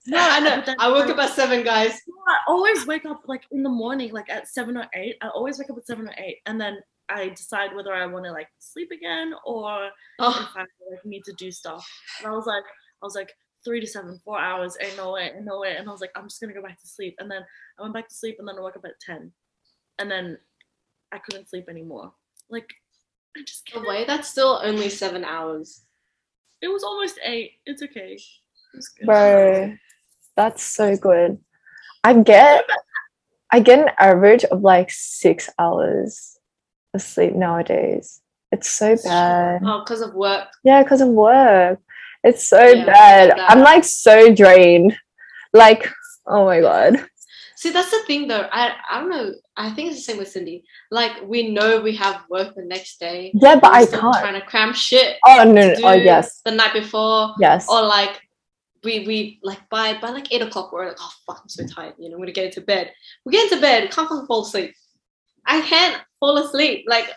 No, I know. I woke up at seven, guys. I always wake up like in the morning, like at seven or eight. I always wake up at seven or eight, and then I decide whether I want to like sleep again or Oh, if I like need to do stuff. And I was like, I was like three to seven, four hours, ain't no way, ain't no way. And I was like, I'm just gonna go back to sleep. And then I went back to sleep, and then I woke up at ten, and then I couldn't sleep anymore. Like I just the can't. way that's still only seven hours. It was almost eight. It's okay. It's good. Bro, that's so good. I get I get an average of like six hours of sleep nowadays. It's so bad. Oh, because of work. Yeah, because of work. It's so Yeah, bad. that. I'm like so drained. Like, oh my god. See, that's the thing though. I I don't know. I think it's the same with Cindy. Like we know we have work the next day. Yeah, but I can't. Trying to cram shit. Oh no, no. Oh yes. The night before, Yes. or like we we like by by like eight o'clock we're like oh fuck I'm so tired. You know, I'm gonna get into bed. We get into bed. Can't fucking fall asleep. I can't fall asleep. Like,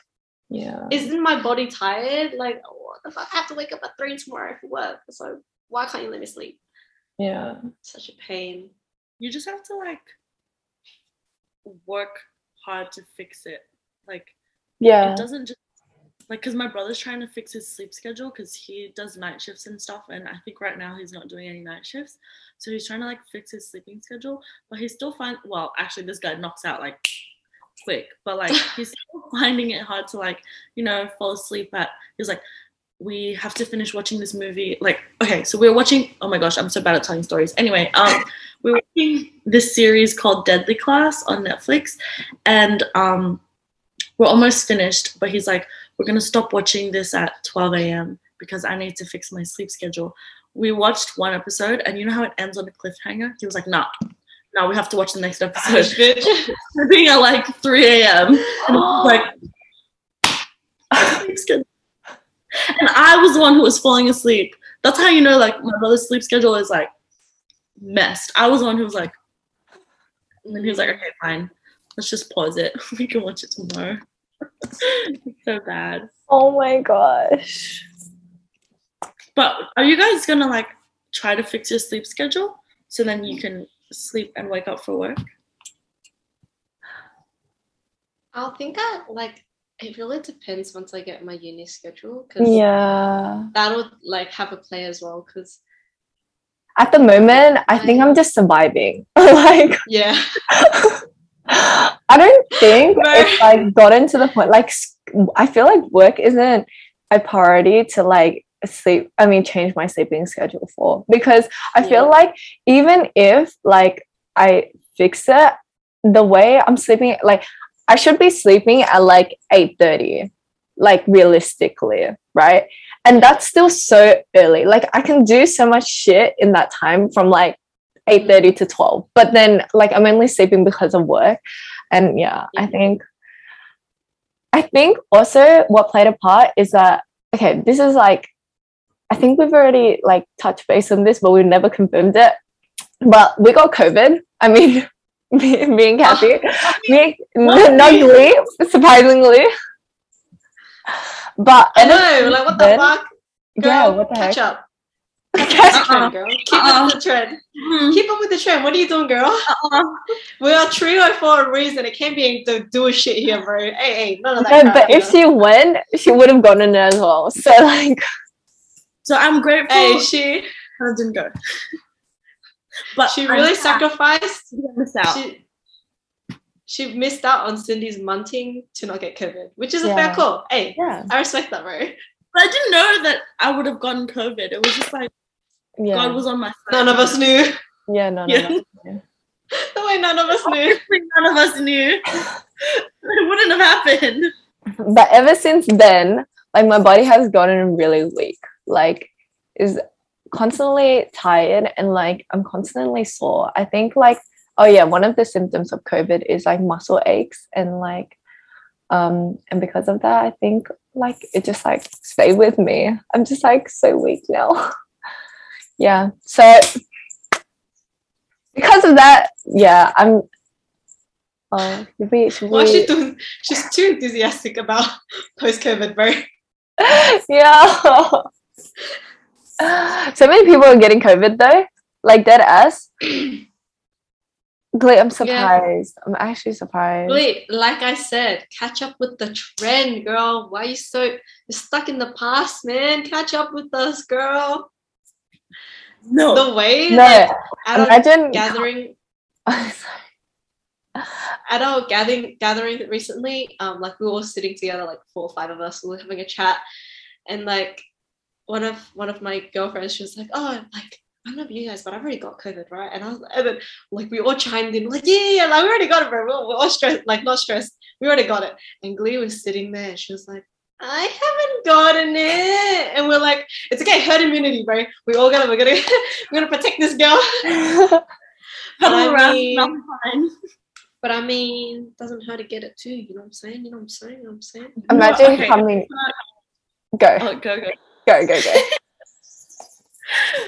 Yeah. isn't my body tired? Like, what the fuck? I have to wake up at three tomorrow for work. So why can't you let me sleep? Yeah. Such a pain. You just have to like work hard to fix it. Like Yeah. it doesn't just like because my brother's trying to fix his sleep schedule because he does night shifts and stuff and i think right now he's not doing any night shifts so he's trying to like fix his sleeping schedule but he's still find well actually this guy knocks out like quick but like he's still finding it hard to like you know fall asleep at he's like we have to finish watching this movie like okay so we we're watching oh my gosh i'm so bad at telling stories anyway um we we're watching this series called deadly class on netflix and um we're almost finished but he's like we're gonna stop watching this at 12 a.m because i need to fix my sleep schedule we watched one episode and you know how it ends on a cliffhanger he was like nah no we have to watch the next episode bitch. sleeping at like 3 a.m and like sleep schedule. And i was the one who was falling asleep. That's how you know like my brother's sleep schedule is like messed. I was the one who was like and then he was like okay fine. Let's just pause it. We can watch it tomorrow. It's so bad. Oh my gosh. but are you guys gonna like try to fix your sleep schedule so then you can sleep and wake up for work? I'll think I like it really depends once I get my uni schedule because Yeah. that'll like have a play as well because At the moment, I think I'm just surviving. like yeah I don't think No. it's like gotten to the point like I feel like work isn't a priority to like sleep I mean change my sleeping schedule for because I feel Yeah. like even if like I fix it the way I'm sleeping like I should be sleeping at like 8:30 like realistically right? And that's still so early. Like I can do so much shit in that time from like 8:30 to 12 but then like I'm only sleeping because of work. And yeah I think I think also what played a part is that okay this is like I think we've already like touched base on this but we've never confirmed it. But we got COVID. I mean me, me and Kathy. Me, What? not Glee surprisingly. But I know like what the then- fuck? Yeah girl what the heck catch uh-uh. up catch up. With Catch the up. trend girl keep up Uh-uh. with the trend mm-hmm. keep up with the trend. What are you doing girl? Uh-uh. we are trio for a reason it can't be to do a shit here bro. Hey hey none of that No, crap but if she went, she would have gotten it as well. So like, so i'm grateful. Hey she I didn't go but she really sacrificed miss out she she missed out on Cindy's munting to not get COVID, which is a fair call. Hey, yeah, I respect that, bro. But I didn't know that I would have gotten COVID. It was just like yeah, God was on my side. None of us knew. yeah, no, no, Yeah. no. The way none of us knew. None of us knew. it wouldn't have happened. But ever since then, like my body has gotten really weak. Like, is constantly tired and like I'm constantly sore. I think like oh yeah, one of the symptoms of COVID is like muscle aches and like um and because of that, I think like it just like stay with me. I'm just like so weak now. yeah. So because of that, yeah, I'm oh should we, should Why is we- she doing? She's too enthusiastic about post-COVID, bro. yeah. so many people are getting COVID though, like dead ass. Glee, I'm surprised. I'm actually surprised. Wait, like I said, catch up with the trend, girl. Why you so you're stuck in the past, man? Catch up with us, girl. No. The way No, like, at our imagine. gathering Sorry. at our gathering gathering recently, um, like we were all sitting together, like four or five of us, we were having a chat, and like one of one of my girlfriends, she was like, "Oh, like I don't know about you guys, but I've already got COVID, right?" And I was, and then like we all chimed in, like, "Yeah, yeah, yeah, like we already got it, bro. We're, we're all stressed, like not stressed. We already got it." And Glee was sitting there, and she was like. I haven't gotten it, and we're like, it's okay, herd immunity, bro. We all got it. we're gonna, we're gonna protect this girl. Huddle I around, mean- fine. But I mean, doesn't hurt to get it too. You know what I'm saying? You know what I'm saying? You know what I'm saying? Imagine okay. coming. Go, Oh, go, go. Go, go, go.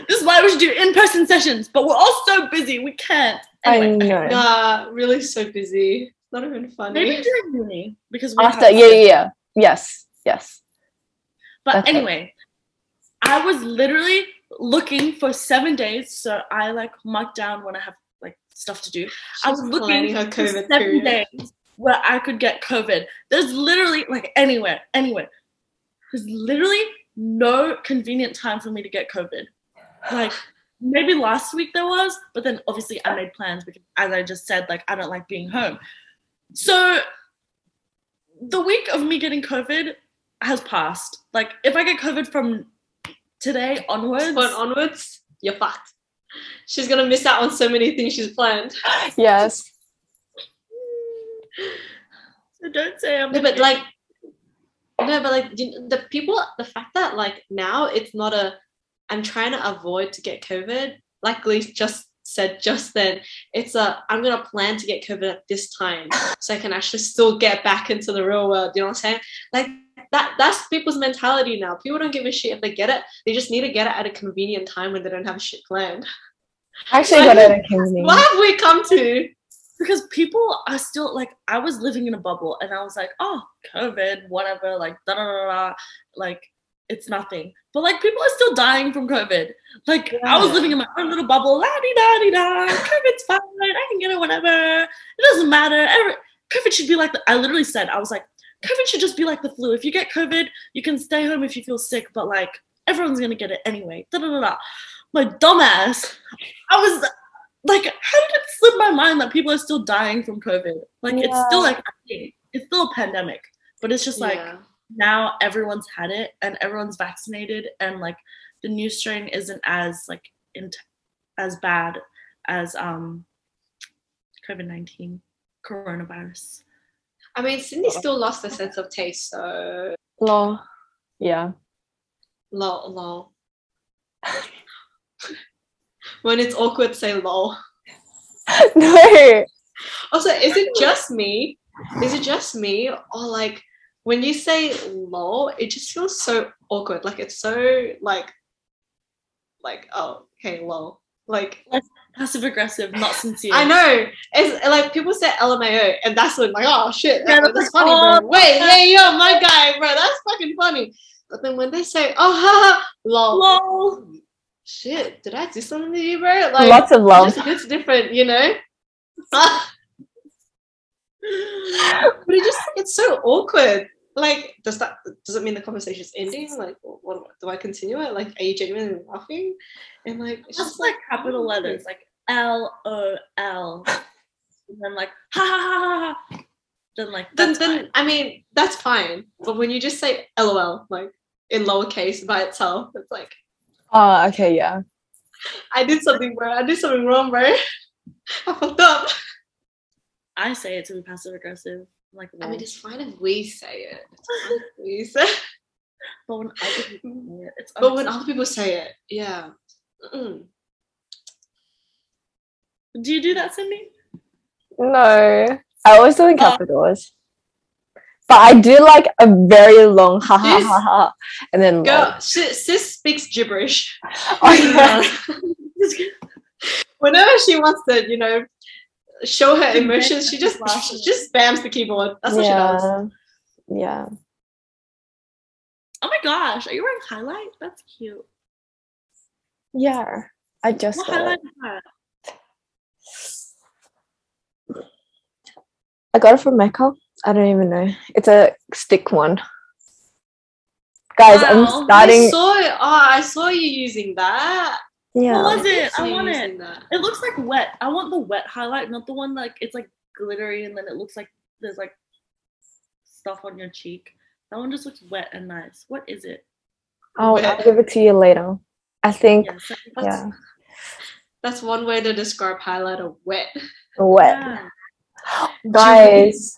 This is why we should do in-person sessions, but we're all so busy, we can't. I know. Nah, really so busy. Not even funny. Maybe during uni because we After, have- yeah, yeah, yeah. Yes, yes. But That's it. anyway, I was literally looking for seven days, so I like marked down when I have like stuff to do. I was looking planning her for COVID seven period. days where I could get COVID. There's literally like anywhere, anywhere. There's literally no convenient time for me to get COVID. Like maybe last week there was, but then obviously I made plans because as I just said, like I don't like being home. So the week of me getting COVID has passed. Like if I get COVID from today onwards, But onwards, you're fucked. She's gonna miss out on so many things she's planned. Yes. so don't say I'm No, but like, no, but like the people, the fact that like now it's not a, I'm trying to avoid to get COVID. Like Lee just said just then, it's a, I'm gonna plan to get COVID at this time so I can actually still get back into the real world. You know what I'm saying? Like that, that's people's mentality now. People don't give a shit if they get it. They just need to get it at a convenient time when they don't have a shit planned. I actually Like- got it at King's What have we come to? Because people are still like I was living in a bubble and I was like, oh, COVID, whatever, like da da da da, like it's nothing. But like people are still dying from COVID. Like I was living in my own little bubble, la di da di da. COVID's fine. I can get it whenever. It doesn't matter. Every, COVID should be like the, I literally said I was like, COVID should just be like the flu. If you get COVID, you can stay home if you feel sick, but like everyone's gonna get it anyway. Da da da da. My dumbass. I was like, how did it slip my mind that people are still dying from COVID? Like it's still like it's still a pandemic, but it's just like Yeah. now everyone's had it and everyone's vaccinated and like the new strain isn't as like int- as bad as um COVID-19 coronavirus. I mean, Cindy still lost the sense of taste, so Lol. Yeah. lol, lol. when it's awkward, say lol. no. Also, is it just me? Is it just me, or like when you say lol, it just feels so awkward. Like it's so like, like oh, okay, lol. Like Passive aggressive, not sincere. I know it's like people say LMAO, and that's when like oh shit, Yeah, that- that's that's like, funny, bro. oh, Wait, yeah, yo, my guy, bro, that's fucking funny. But then when they say oh haha, lol, Lol. Shit, did I do something to you, bro? Like Lots of it love. just hits different, you know. but it just it's so awkward. Like, does that does it mean the conversation's ending? Like, what, what do I continue it? Like, are you genuinely laughing? And like, it's Just just like capital letters, like L O L, and then like ha ha ha ha. ha. Then like Then, then fine. I mean, that's fine. But when you just say LOL, like in lowercase by itself, it's like Oh, okay, yeah. I did something, wrong. I did something wrong, bro. I fucked up. I say it to be passive aggressive, like I mean, it's fine if we say it. It's fine if we say it. but when other people say it, it's But when other people say it, yeah. Mm-mm. do you do that, Cindy? No. I always do in Oh. capitals. But I do like a very long ha ha This- ha ha. And then Girl, lol. sis, sis speaks gibberish. Oh, yeah. Whenever she wants to, you know, show her emotions, she just she just spams the keyboard. That's what she does. yeah. Yeah. Oh my gosh, are you wearing highlight? That's cute. Yeah. I just What highlight? I got it from Mecca. I don't even know. It's a stick one. Guys, Wow. I'm I starting. saw it. Oh, I saw you using that. Yeah. What was it? see I want it. that. It looks like wet. I want the wet highlight, not the one like it's like glittery and then it looks like there's like stuff on your cheek. That one just looks wet and nice. What is it? I'll, Wet. I'll give it to you later. I think, Yeah, so- That's, yeah. that's one way to describe highlighter wet. Wet. yeah. Guys.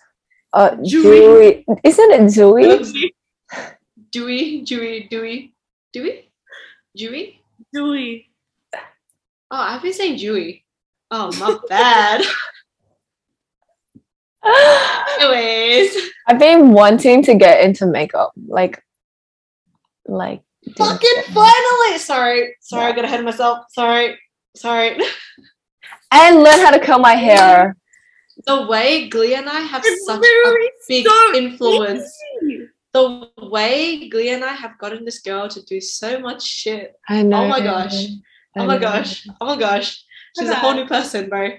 Uh, Dewy. dewy. Isn't it dewy? Dewy, dewy, dewy, dewy, dewy. Dewy. Oh, I've been saying dewy. Oh, my bad. Anyways, I've been wanting to get into makeup. Like, like. fucking finally. Sorry, sorry, I got ahead of myself. Sorry, sorry. And learn how to curl my hair. The way Glee and I have It's such a big so influence. easy. The way Glee and I have gotten this girl to do so much shit. I know. Oh my gosh. Oh my gosh. Oh my gosh. She's a whole new person, bro.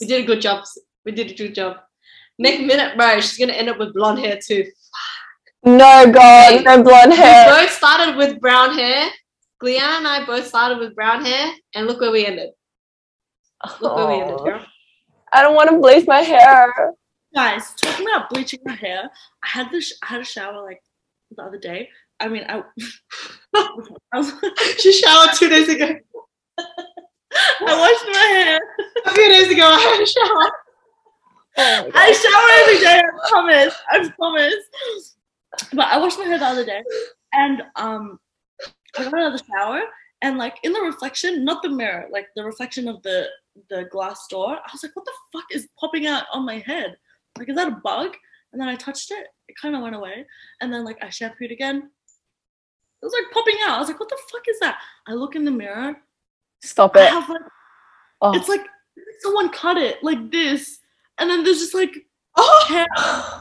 We did a good job. We did a good job. Next minute, bro, she's gonna end up with blonde hair too. No, God, no blonde We hair. both started with brown hair. Gleanna and I both started with brown hair, and look where we ended. Look where we ended, girl. I don't want to bleach my hair. Guys, talking about bleaching my hair, I had this. I had a shower like the other day. I mean, I. I, was, She showered two days ago. I washed my hair. A few days ago, I had a shower. Oh I shower every day. I promise. I promise. But I washed my hair the other day, and um, I got out of the shower, and like in the reflection, not the mirror, like the reflection of the the glass door, I was like, "What the fuck is popping out on my head? Like, is that a bug?" And then I touched it. It kind of went away, and then like I shampooed again. It was like popping out. I was like, "What the fuck is that?" I look in the mirror. Stop I it. have like Oh. it's like someone cut it like this, and then there's just like Oh, hair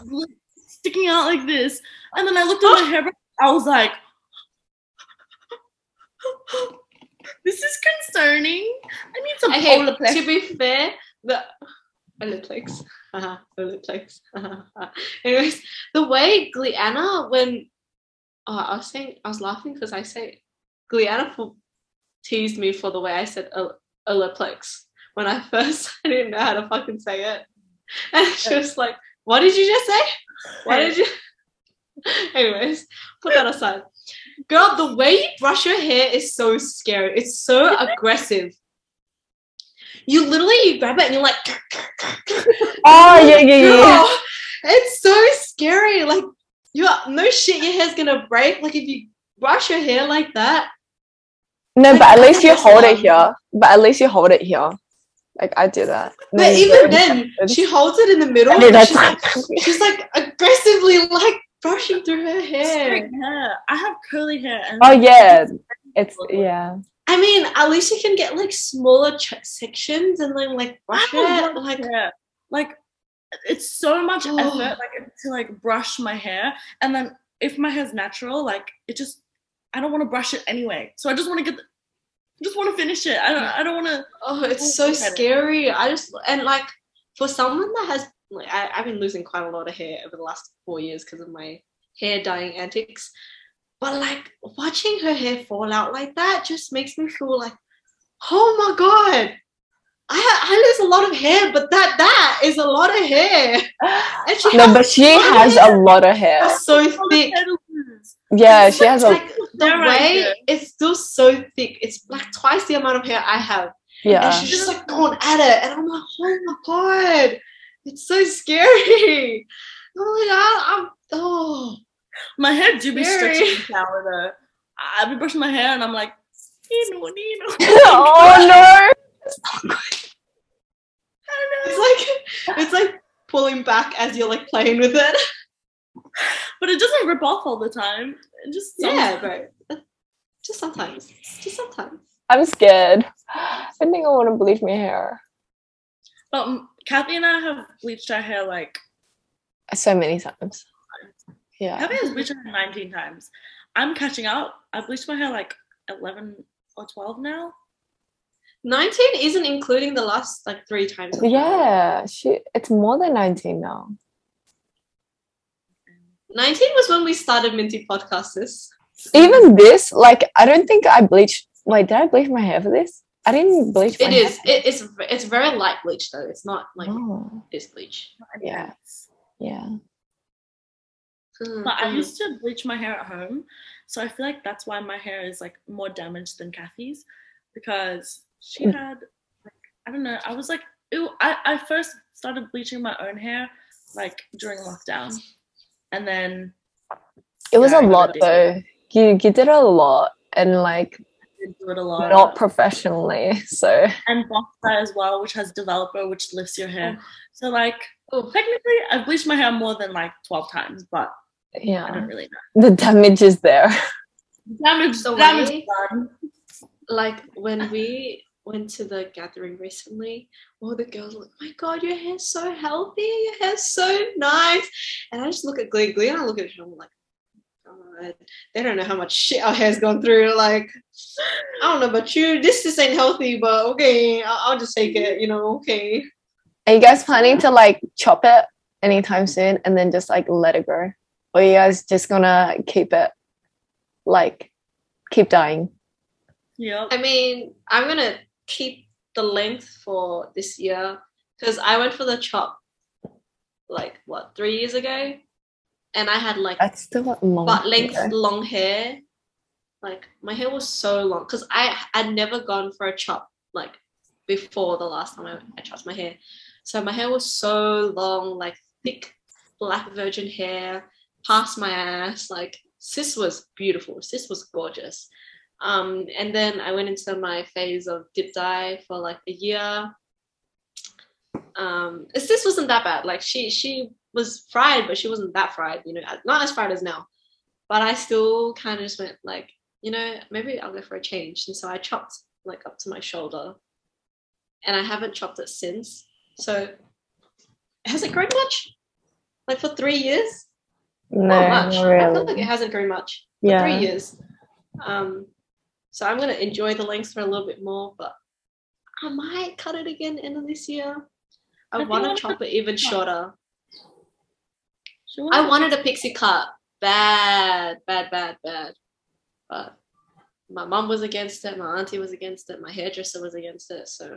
like, sticking out like this. And then I looked at my hairbrush. I was like, this is concerning. I need some okay, Olaplex. to be fair, the Olaplex. Haha, Olaplex. Anyways, the way Gleanna, when oh, I was saying, I was laughing because I say Gleanna for, teased me for the way I said Ol- Olaplex when I first I didn't know how to fucking say it, and she was like, "What did you just say? What did you?" Anyways, put that aside. Girl, the way you brush your hair is so scary. It's so aggressive. You literally you grab it and you're like, Oh, yeah, yeah, yeah. Girl, it's so scary. Like you are no shit, your hair's gonna break. Like if you brush your hair like that. No, but at least you hold it here. But at least you hold it here. Like I do that. But even then, she holds it in the middle. She's like she's like aggressively like brushing through her hair. hair. I have curly hair. And Oh yeah, it's yeah. I mean, at least you can get like smaller ch- sections and then like brush it. Like hair. like it's so much Oh. effort like to like brush my hair, and then if my hair's natural, like it just I don't want to brush it anyway. So I just want to get. The, I just want to finish it. I don't. I don't want to. Oh, it's Oh, so look it. scary. I just and like for someone that has like I, I've been losing quite a lot of hair over the last four years because of my hair dyeing antics. But like watching her hair fall out like that just makes me feel like, oh my god, I I lose a lot of hair, but that that is a lot of hair. And she No, but she long has hair. a lot of hair. It's so thick. Yeah, It's she has a like the They're right way there. it's still so thick. It's like twice the amount of hair I have. yeah. And she's just like going at it. And I'm like, oh my god, it's so scary. I'm like, I, I'm, oh. My hair do be Scary. stretching in the shower though. I- I'll be brushing my hair and I'm like, Nino, Nino. oh no. It's like, it's like pulling back as you're like playing with it. But it doesn't rip off all the time. It just Yeah, bro. Just sometimes. Just sometimes. I'm scared. I think I want to bleach my hair. But um, Kathy and I have bleached our hair like So many times. Yeah. Kathy has bleached her hair 19 times. I'm catching up. I bleached my hair like 11 or 12 now. 19 isn't including the last like three times. Yeah, she it's more than 19 now. 19 was when we started Mint-Tea Podcasters. Even this, like I don't think I bleached wait, did I bleach my hair for this? I didn't bleach it is. It hair. is. It, it's it's very light bleach though. It's not like Oh, this bleach. Yeah. yeah. Mm, But I mm. used to bleach my hair at home. So I feel like that's why my hair is like more damaged than Kathy's because she Mm. had like I don't know, I was like ew, I, I first started bleaching my own hair like during lockdown. And then It was Yeah, a I lot though. You you did a lot and like I did do it a lot. not professionally. So and Boxer as well, which has developer, which lifts your hair. Oh. So like Oh. technically I've bleached my hair more than like 12 times, but yeah. I don't really know. The damage is there. Damage, The damage way- done. like when we went to the gathering recently, all the girls were like, oh "My God, your hair's so healthy. Your hair's so nice." And I just look at Glee, Glee, and I look at her, and I'm like, God, they don't know how much shit our hair's gone through. Like, I don't know about you. This just ain't healthy, but okay, I'll, I'll just take it. You know, okay. Are you guys planning to like chop it anytime soon and then just like let it grow? Or are you guys just gonna keep it like keep dying? Yeah. I mean, I'm gonna keep the length for this year because I went for the chop like what three years ago, and I had like That's still long butt length ago. long hair. Like my hair was so long because I had never gone for a chop like before the last time I, I chopped my hair. So my hair was so long, like thick black virgin hair, past my ass. Like sis was beautiful. Sis was gorgeous. Um, and then I went into my phase of dip dye for like a year. Um, sis wasn't that bad. Like she she was fried, but she wasn't that fried. You know, not as fried as now. But I still kind of just went like, you know, maybe I'll go for a change. And so I chopped like up to my shoulder, and I haven't chopped it since. So has it grown much? Like for three years? No, not much. not I feel like it hasn't grown much for Yeah. three years. Um, so I'm gonna enjoy the length for a little bit more, but I might cut it again end of this year. I I want to chop it even shorter. Sure. I wanted a pixie cut, bad, bad, bad, bad, but my mom was against it. My auntie was against it. My hairdresser was against it. So,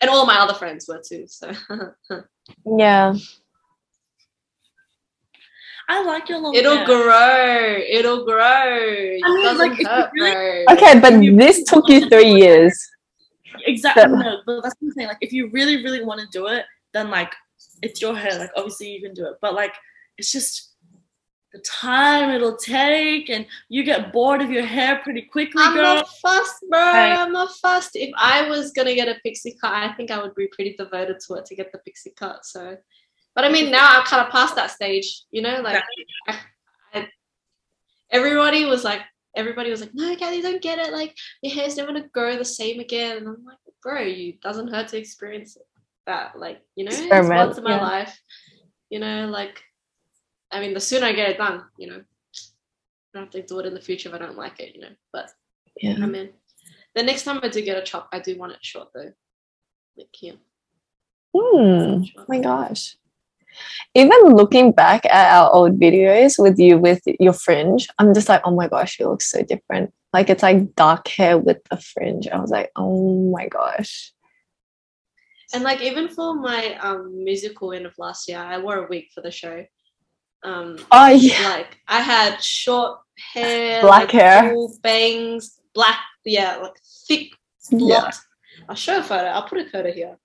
and all my other friends were too. So, Yeah. I like your long it'll hair. grow. It'll grow. It mean, doesn't like, hurt, really- bro. Okay, but this took you three years. Exactly. That- No, but that's what I'm saying. Like, if you really, really want to do it, then like, it's your hair. Like, obviously you can do it, but like, it's just the time it'll take, and you get bored of your hair pretty quickly, girl. I'm girl. not fussed, bro. Right. I'm not fussed. If I was gonna get a pixie cut, I think I would be pretty devoted to it to get the pixie cut. So, but I mean, now I'm kind of past that stage. You know, like I, I, everybody was like, everybody was like, no, Kathy, don't get it. Like your hair's never gonna grow the same again. And I'm like, bro, you doesn't hurt to experience that. Like, you know, it's Experiment, once in my yeah. life. You know, like, I mean, the sooner I get it done, you know, I don't have to do it in the future if I don't like it. You know, but. Yeah. I mean, the next time I do get a chop, I do want it short though. Like here. Hmm. Oh my gosh. Even looking back at our old videos with you with your fringe, I'm just like, oh my gosh, you look so different. Like it's like dark hair with the fringe. I was like, oh my gosh. And like even for my um musical end of last year, I wore a wig for the show. Um Oh yeah. like I had short hair, Black like, hair. bangs, black, yeah, like thick Yeah. I'll show a photo. I'll put a photo here.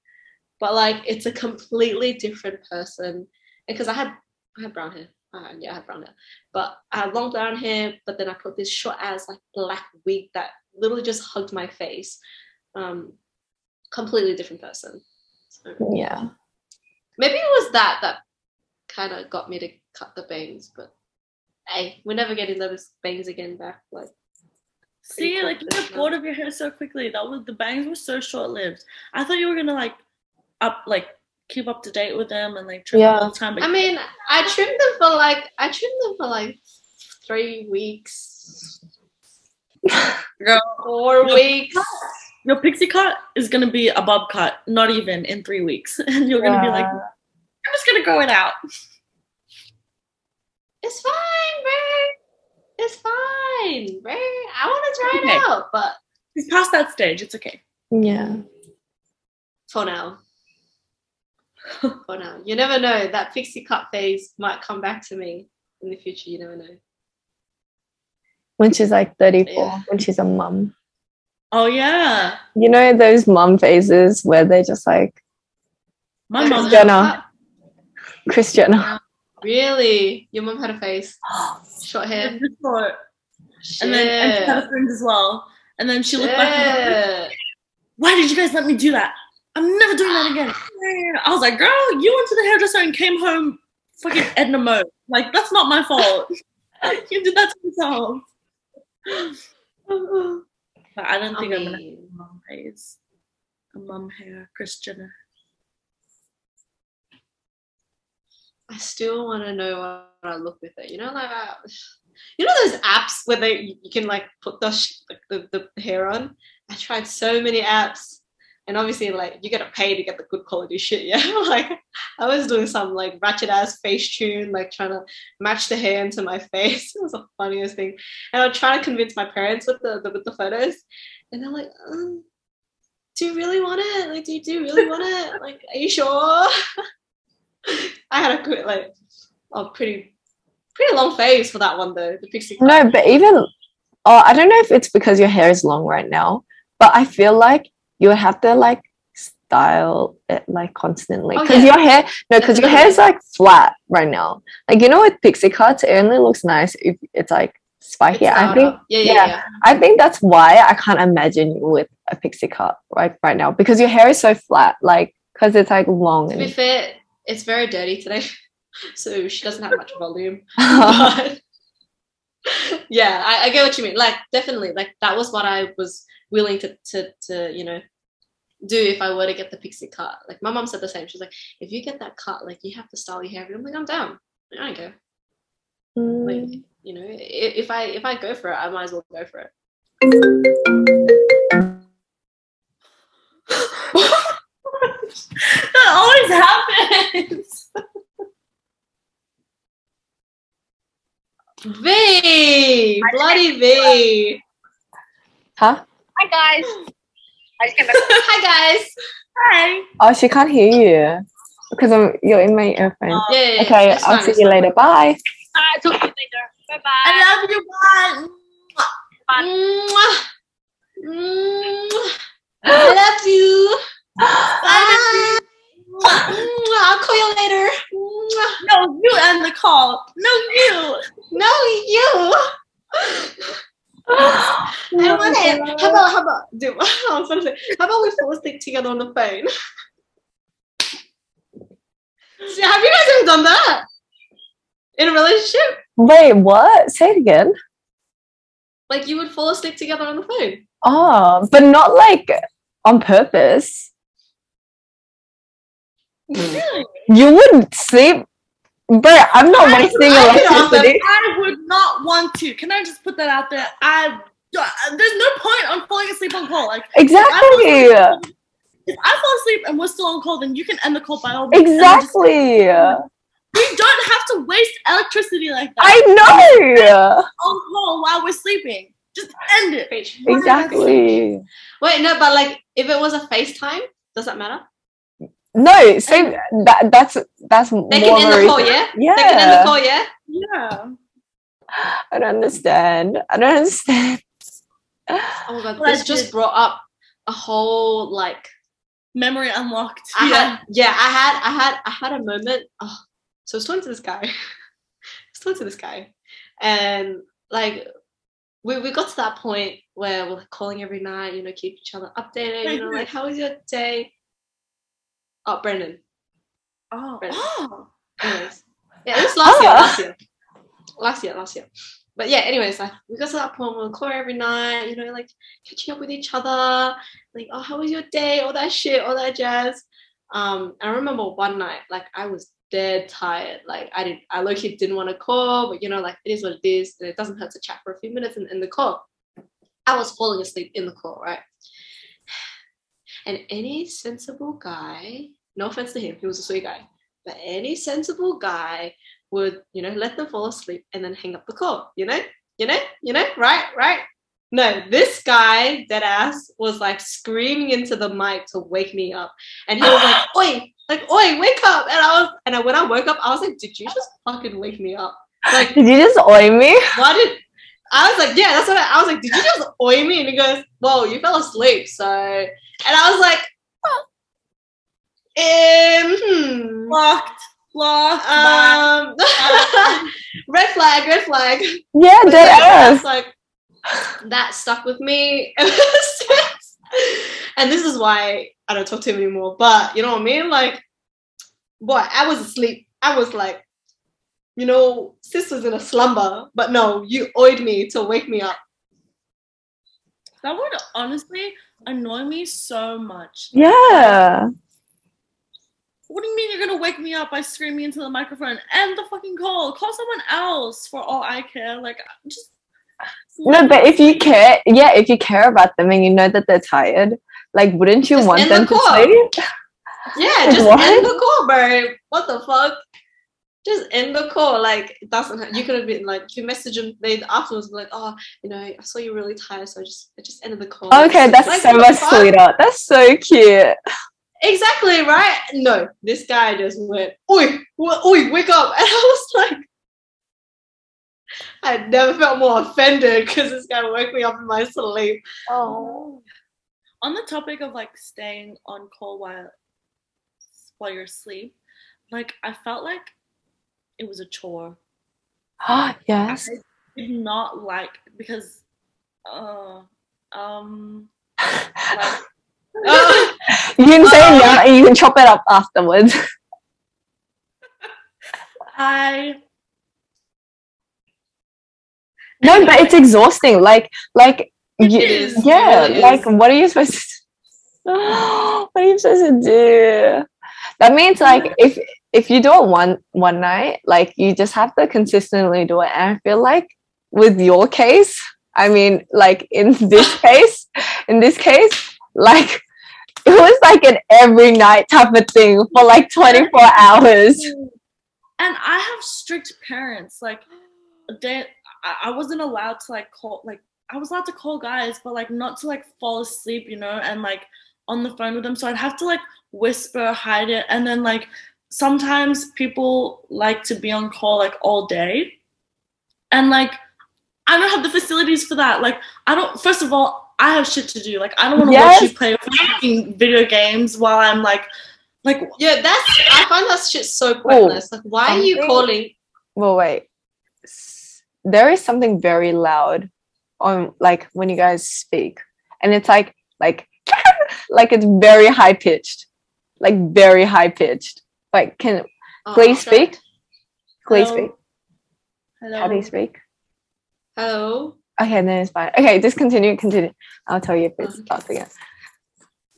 But like it's a completely different person. Because I had I had brown hair. Uh, yeah, I had brown hair. But I had long brown hair, but then I put this short ass like black wig that literally just hugged my face. Um completely different person. So Yeah. maybe it was that that kind of got me to cut the bangs, but hey, we're never getting those bangs again back. Like See, cool like you for get bored of your hair so quickly. That was the bangs were so short lived. I thought you were gonna like up like keep up to date with them and like trim them all the time. But I mean, I trimmed them for like I trimmed them for like three weeks, girl, four weeks. Your pixie cut is gonna be a bob cut, not even in three weeks, and you're gonna be like, I'm just gonna grow it out. It's fine, bro. It's fine, bro. I want to try Okay. it out, but He's past that stage. It's okay. Yeah. for now. for now. You never know. That pixie cut phase might come back to me in the future. You never know. When she's like 34, Yeah. when she's a mum. Oh yeah, You know those mum phases where they're just like my Like, mom. Kris Jenner. Kris Jenner. Really? Your mom had a face. Short hair. short, and then and she had a fringe as well. And then she looked back. And like, Why did you guys let me do that? I'm never doing that again. I was like, girl, you went to the hairdresser and came home fucking Edna Mode. Like, that's not my fault. you did that to yourself. Oh, But I don't I think I'm gonna mum haze. A mum hair, Kris Jenner. I still want to know what I look with it. You know, like uh, you know those apps where they you can like put the the, the hair on. I tried so many apps, and obviously like you gotta pay to get the good quality shit. Yeah, like I was doing some like ratchet ass Facetune, like trying to match the hair into my face. It was the funniest thing, and I was trying to convince my parents with the, the with the photos, and they're like. Um, do you really want it? Like, do you, do you really want it? Like, are you sure? I had a good, like, a pretty, pretty long face for that one though. The pixie. No, but even oh, I don't know if it's because your hair is long right now, but I feel like you have to like style it like constantly Oh, because yeah. your hair no because your hair is like flat right now. Like you know with pixie cuts, it only looks nice if it's like spiky. It's I think yeah, yeah, yeah. I think that's why I can't imagine you with a pixie cut right right now because your hair is so flat, like because it's like long To be fair, it's very dirty today, so she doesn't have much volume. But yeah, I, I get what you mean. Like, definitely, like that was what I was willing to, to, to, you know, do if I were to get the pixie cut. Like my mom said the same. She's like, if you get that cut, like you have to style your hair. I'm like, I'm down. I don't care. Like, Mm. you know, if I if I go for it, I might as well go for it. that always happens. V, bloody V. Huh? Hi guys. I just came back. Hi guys. Hi. Oh, she can't hear you because I'm you're in my earphone. Yeah, yeah, yeah, Okay, it's I'll fine, see you fine. later. Bye. Bye. Talk to you later. Bye bye. I love you. Bye. Mwah. Mwah. I love you. Bye. Mwah. I'll call you later. Mwah. No, you end the call. No, you. No, you. I don't want it. How about how about dude, I was gonna say, how about we fall asleep together on the phone? See, have you guys ever done that? In a relationship? Wait, what? Say it again. Like you would fall asleep together on the phone? Oh, but not like on purpose. You would sleep, but I'm not I- wasting I could electricity. I would not want to. Can I just put that out there? I uh, there's no point on falling asleep on call. Like Exactly. if I fall asleep and we're still on call, then you can end the call by all means. and then just- Exactly. We don't have to waste electricity like that I know. on call while we're sleeping. Just end it. Preach. Exactly. Wait, no, but like if it was a FaceTime, does that matter? No, same. That that's that's more They can end the call, yeah? Yeah. They can end the call, yeah? Yeah. I don't understand. I don't understand. Oh my god, this just brought up a whole like Memory unlocked. I yeah. had yeah, I had I had I had a moment. Oh, so I was talking to this guy. I was talking to this guy, and like we, we got to that point where we're calling every night, you know, keep each other updated, you know, like how was your day? Oh, Brendan. oh. Right. oh. Anyways, yeah, it was last year, Ah. last year, last year, last year. But yeah, anyways, like we got to that point we'll call every night, you know, like catching up with each other, like, oh, how was your day? All that shit, all that jazz. Um, I remember one night, like I was dead tired. Like I didn't I low-key didn't want to call, but you know, like it is what it is, and it doesn't hurt to chat for a few minutes in, in the call. I was falling asleep in the call, right? And any sensible guy, no offense to him, he was a sweet guy, but any sensible guy would, you know, let them fall asleep and then hang up the call, you know, you know, you know, right, right. No, this guy, dead ass, was like screaming into the mic to wake me up, and he was like, "Oi, like, oi, wake up!" And I was, and I, when I woke up, I was like, "Did you just fucking wake me up?" Like, Did you just oi me? why did? I was like, "Yeah, that's what I, I was like." Did you just oi me? And he goes, "Whoa, you fell asleep." So, and I was like, um, hmm. Locked. Locked. Bye. Um, red flag, red flag. Yeah, But dead yeah, ass. like that stuck with me. And this is why I don't talk to him anymore. But you know what I mean? Like, boy, I was asleep. I was like, you know, sis was in a slumber, but no, you owed me to wake me up. That would honestly annoy me so much. Yeah. What do you mean you're gonna wake me up by screaming into the microphone? End the fucking call. Call someone else for all I care. Like just No, but if you care, yeah, if you care about them and you know that they're tired, like, wouldn't you Just want end the them to sleep? Yeah, just What? end the call, bro. What the fuck? Just end the call. Like it doesn't. You could have been like you message them they afterwards, like, oh, you know, I saw you really tired, so I just I just ended the call. Okay, that's Like, so much fuck? sweeter. That's so cute. Exactly right. No, this guy just went, oi, wa- oi, wake up, and I was like. I never felt more offended because this guy woke me up in my sleep. Oh. on the topic of like staying on call while while you're asleep, like I felt like it was a chore. Oh yes. I did not like because uh um like Oh, You can say Oh. yeah, and you can chop it up afterwards. I No, but it's exhausting. Like, like, It you, is, yeah, really like, is. what are you supposed to? What are you supposed to do? That means like if if you do it one one night, like you just have to consistently do it. And I feel like with your case, I mean, like in this case, in this case, like it was like an every night type of thing for like twenty four hours. and I have strict parents. Like they I wasn't allowed to like call like I was allowed to call guys, but like not to like fall asleep, you know, and like on the phone with them. So I'd have to like whisper, hide it, and then like sometimes people like to be on call like all day. And like I don't have the facilities for that. Like I don't first of all, I have shit to do. Like I don't want to watch you play fucking video games while I'm like like yeah, that's I find that shit so oh. pointless. Like, why are you calling? Well, wait. There is something very loud on like when you guys speak, and it's like like like it's very high pitched, like very high pitched. Like, can Oh, please okay. speak? Please Hello? speak. hello. How do you speak? Hello. Okay, then it's fine. Okay, just continue. Continue. I'll tell you if it's Okay. starts again.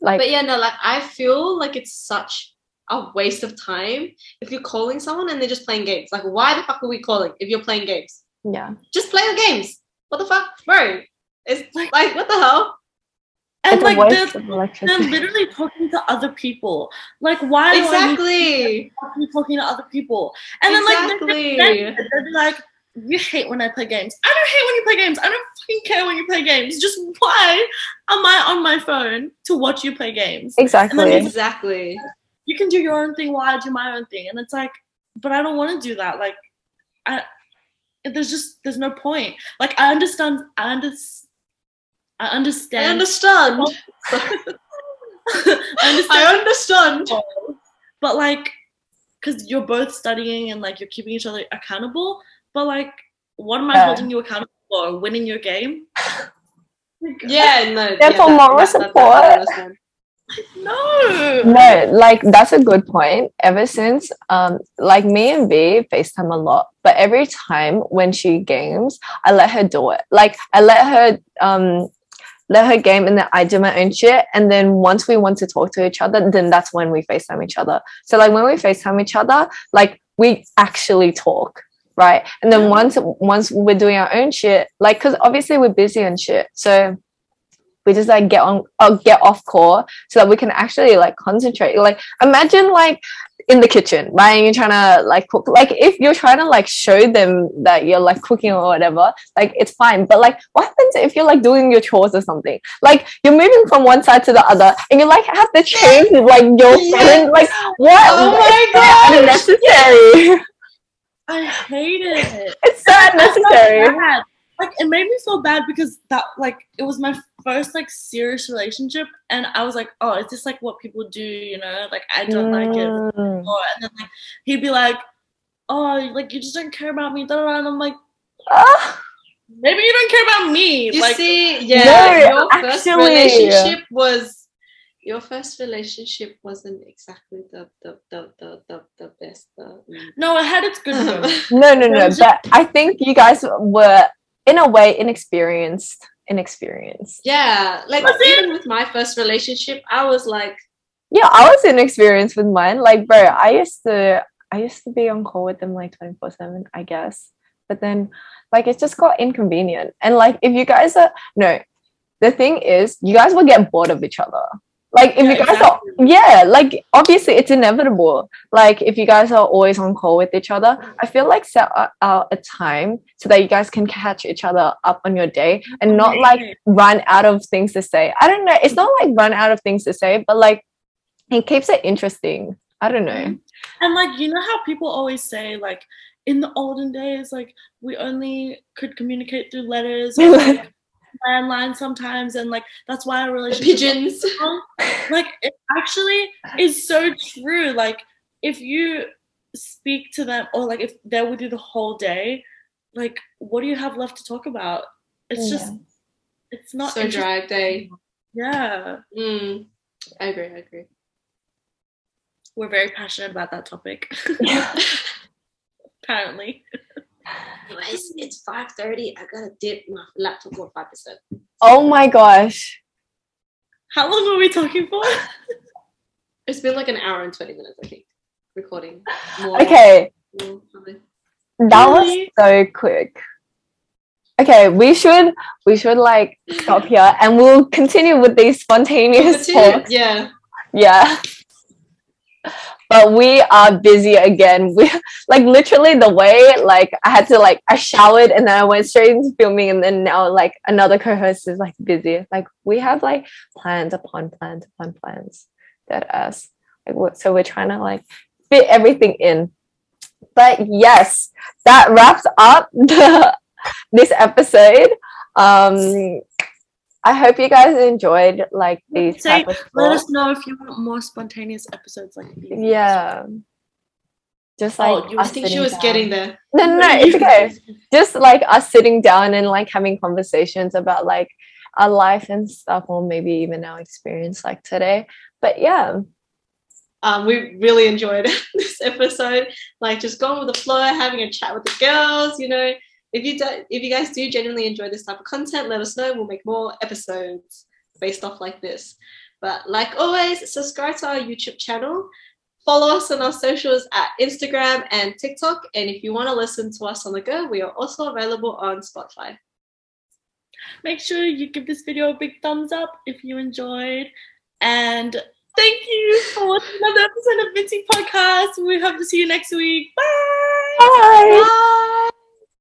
Like, But yeah, no, like I feel like it's such a waste of time if you're calling someone and they're just playing games. Like, why the fuck are we calling if you're playing games? yeah, Just play the games. What the fuck, bro? It's Like- like, what the hell? And like they're, they're literally talking to other people. Like why do I need Exactly. be talking to other people? And then like they're they're like, you hate when I play games. I don't hate when you play games. I don't fucking care when you play games. Just why am I on my phone to watch you play games? Exactly. Exactly. You can do your own thing while I do my own thing. And it's like, but I don't want to do that. Like I there's just there's no point. Like I understand I understand I I understand. understand. I understand I understand. but like because you're both studying and like you're keeping each other accountable but like what am i Yeah. holding you accountable for winning your game Yeah, no. Therefore, yeah, moral I support. understand. no no, like that's a good point. Ever since, um, like me and V FaceTime a lot, but every time when she games, I let her do it. Like I let her, um, let her game, and then I do my own shit. And then once we want to talk to each other, then that's when we FaceTime each other. So like when we FaceTime each other, like we actually talk. Right. And then once once we're doing our own shit, like because obviously we're busy and shit. So we just like get on uh, get off call so that we can actually like concentrate. Like imagine like in the kitchen, right? And you're trying to like cook. Like if you're trying to like show them that you're like cooking or whatever, like it's fine. But like what happens if you're like doing your chores or something? Like you're moving from one side to the other and you like have to change like your Yes. phone. Like what? Oh my gosh. unnecessary. i hated it it's so unnecessary. bad. like it made me feel bad because that like it was my first like serious relationship and i was like oh is this like what people do you know like i don't like it Mm. anymore. and then like he'd be like oh like you just don't care about me da, da, da. and i'm like Ah. maybe you don't care about me You like see, yeah, No, your first actually- relationship was your first relationship wasn't exactly the the the the the, the best. The, mm. no it had its good moments No, no, no. But I think you guys were, in a way, inexperienced inexperienced. Yeah, like Was it? even with my first relationship, I was like, Yeah, I was inexperienced with mine. Like, bro, I used to I used to be on call with them like 24-7, I guess. But then like it just got inconvenient. And like if you guys are no, the thing is you guys will get bored of each other. Like if Yeah, you guys exactly. are yeah, like obviously it's inevitable. Like if you guys are always on call with each other, I feel like set out a time so that you guys can catch each other up on your day and not like run out of things to say. I don't know. It's not like run out of things to say, but like it keeps it interesting. I don't know. Mm. And like you know how people always say like in the olden days like we only could communicate through letters or like landline sometimes and like that's why a relationship pigeons. like it actually is so true like if you speak to them or like if they're with you the whole day like what do you have left to talk about it's just it's not so interesting. dry day. yeah Mm, I agree. I agree. we're very passionate about that topic apparently Anyways, it's five thirty. I gotta dip my laptop for five percent. Oh my gosh. how long were we talking for It's been like an hour and twenty minutes, I think, recording. More, Okay, more, that was so quick. Okay, we should we should like stop here and we'll continue with these spontaneous Continue. talks. Yeah. Yeah. But we are busy again. We like literally the way like I had to like I showered and then I went straight into filming and then now like another co-host is like busy. Like we have like plans upon plans upon plans that us. Like so we're trying to like fit everything in. But yes, that wraps up the this episode. Um I hope you guys enjoyed like these Say- let us know if you want more spontaneous episodes like these Yeah. Just like Oh, I think she was down. getting there. No, no, no, it's okay. Just like us sitting down and like having conversations about like our life and stuff, or maybe even our experience like today. But yeah, Um, we really enjoyed this episode. Like just going with the flow, having a chat with the girls. You know, if you do, if you guys do genuinely enjoy this type of content, let us know. We'll make more episodes based off like this. But like always, subscribe to our YouTube channel. Follow us on our socials at Instagram and TikTok. And if you want to listen to us on the go, we are also available on Spotify. make sure you give this video a big thumbs up if you enjoyed and thank you for watching another episode of Mint-Tea Podcast we hope to see you next week bye bye. Bye.